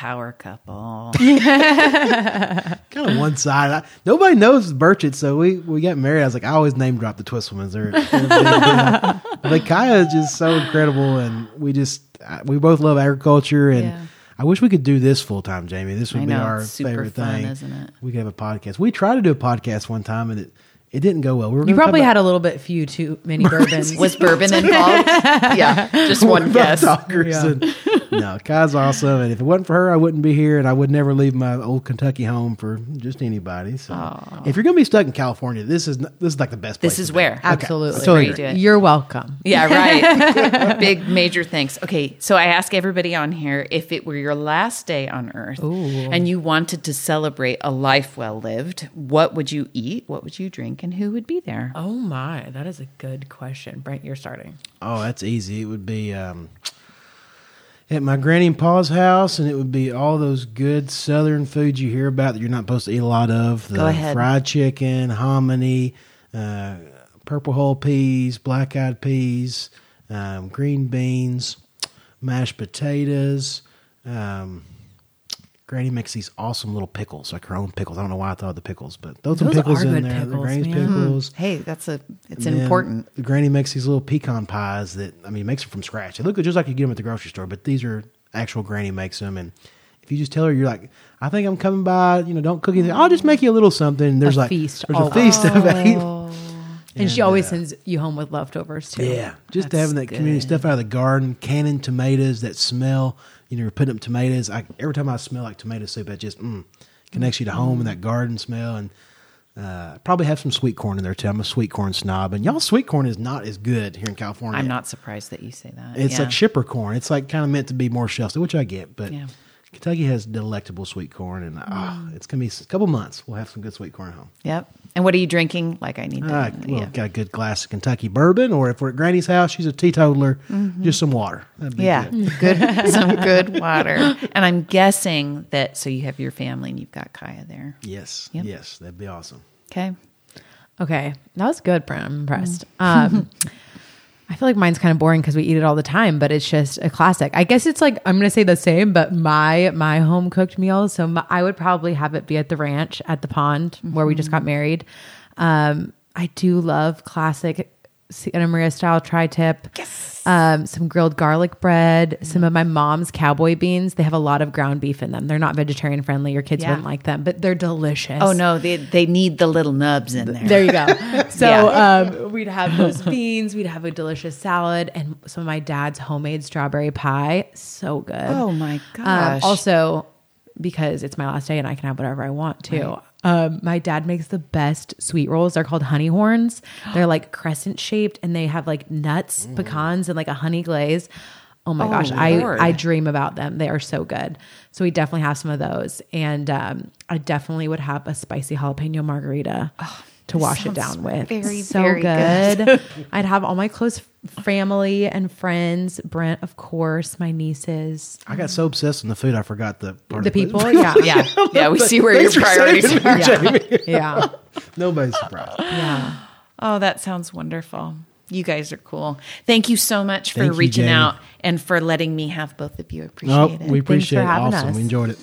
Power couple. <laughs> kind of one side. I, nobody knows Burchett, so we, we got married. I was like, I always name drop the Twisselmans. They're, they're a big deal. But uh, Kaya is just so incredible, and we just uh, we both love agriculture, and Yeah. I wish we could do this full time, Jamie. This would I be our it's super favorite fun, thing. isn't it? We could have a podcast. We tried to do a podcast one time, and it it didn't go well. We were You probably talk had a little bit few too many <laughs> bourbons. Was bourbon involved? <laughs> yeah. Just one about guess. Yeah. and- no, Kai's awesome, and if it wasn't for her, I wouldn't be here, and I would never leave my old Kentucky home for just anybody. So, if you're going to be stuck in California, this is n- this is like the best. Place. This place is to be. where. Okay, Absolutely. I totally Great. agree. do it. You're welcome. Yeah, <laughs> right. Big major thanks. Okay, so I ask everybody on here if it were your last day on earth and you wanted to celebrate a life well lived, what would you eat? What would you drink? And who would be there? Oh my, that is a good question. Brent, you're starting. Oh, that's easy. It would be um, at my granny and pa's house, and it would be all those good Southern foods you hear about that you're not supposed to eat a lot of. The Go ahead. fried chicken, hominy, uh, purple hull peas, black eyed peas, um, green beans, mashed potatoes. Um, Granny makes these awesome little pickles, like her own pickles. I don't know why I thought of the pickles, but throw some Those pickles are in good there. the pickles, Granny's man. pickles. Hey, that's a it's And important. Granny makes these little pecan pies that I mean makes them from scratch. They look just like you get them at the grocery store, but these are actual Granny makes them. And if you just tell her you're like, I think I'm coming by, you know, don't cook anything. I'll just make you a little something. There's A like feast There's a feast of eight. <laughs> And, she always uh, sends you home with leftovers too. Yeah, just That's having that community stuff out of the garden, canning tomatoes that smell. You know, you're putting up tomatoes. I, every time I smell like tomato soup, that just mm, connects you to home and that garden smell. And uh, probably have some sweet corn in there too. I'm a sweet corn snob, and y'all sweet corn is not as good here in California. I'm not surprised that you say that. It's Yeah. like shipper corn. It's like kind of meant to be more shelf, which I get. But Yeah. Kentucky has delectable sweet corn, and ah, it's gonna be a couple months. We'll have some good sweet corn at home. Yep. And what are you drinking? Like I need to. Ah, well, yeah. got a good glass of Kentucky bourbon, or if we're at Granny's house, she's a teetotaler. Just some water. That'd be Mm-hmm. Yeah, good. good. <laughs> Some good water. And I'm guessing that so you have your family and you've got Kaya there. Yes, Yep. yes, that'd be awesome. Okay. Okay, that was good, Brent. I'm impressed. Um, <laughs> I feel like mine's kind of boring because we eat it all the time, but it's just a classic. I guess it's like I'm gonna say the same, but my my home cooked meals. So my, I would probably have it be at the ranch at the pond where we just got married. Um, I do love classic Santa Maria style tri tip. Yes. Um, some grilled garlic bread, some of my mom's cowboy beans. They have a lot of ground beef in them. They're not vegetarian friendly. Your kids Yeah. wouldn't like them, but they're delicious. Oh no, they they need the little nubs in there. There you go. <laughs> So Yeah. um, we'd have those beans. We'd have a delicious salad and some of my dad's homemade strawberry pie. So good. Oh, my Um, gosh. also, because it's my last day and I can have whatever I want to. Um, my dad makes the best sweet rolls. They're called honey horns. They're like crescent shaped and they have like nuts, pecans, and like a honey glaze. Oh my Oh, gosh, I Lord. I dream about them. They are so good. So we definitely have some of those, and um, I definitely would have a spicy jalapeno margarita to wash it down with. very, so very good. <laughs> I'd have all my close family and friends. Brent, of course, my nieces, I got so obsessed with the food, I forgot the part the of it. people. <laughs> Yeah, yeah, yeah, we see where your Thanks for priorities saying are. it. yeah, yeah, <laughs> Nobody's surprised. yeah. Oh, that sounds wonderful. You guys are cool. Thank you so much for Thank reaching Jamie. out and for letting me have both of you. Appreciate Oh, it. we appreciate it. having Awesome. us. We enjoyed it.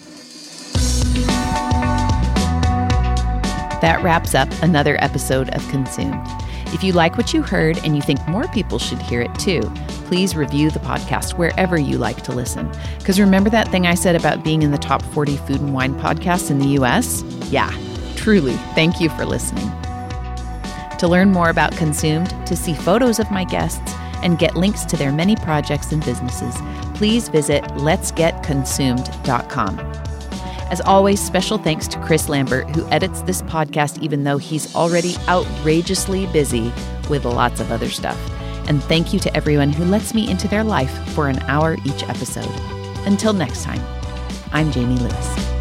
That wraps up another episode of Consumed. If you like what you heard and you think more people should hear it too, please review the podcast wherever you like to listen. Because remember that thing I said about being in the top 40 food and wine podcasts in the US? Yeah, truly, thank you for listening. To learn more about Consumed, to see photos of my guests, and get links to their many projects and businesses, please visit letsgetconsumed.com. As always, special thanks to Chris Lambert, who edits this podcast, even though he's already outrageously busy with lots of other stuff. And thank you to everyone who lets me into their life for an hour each episode. Until next time, I'm Jamie Lewis.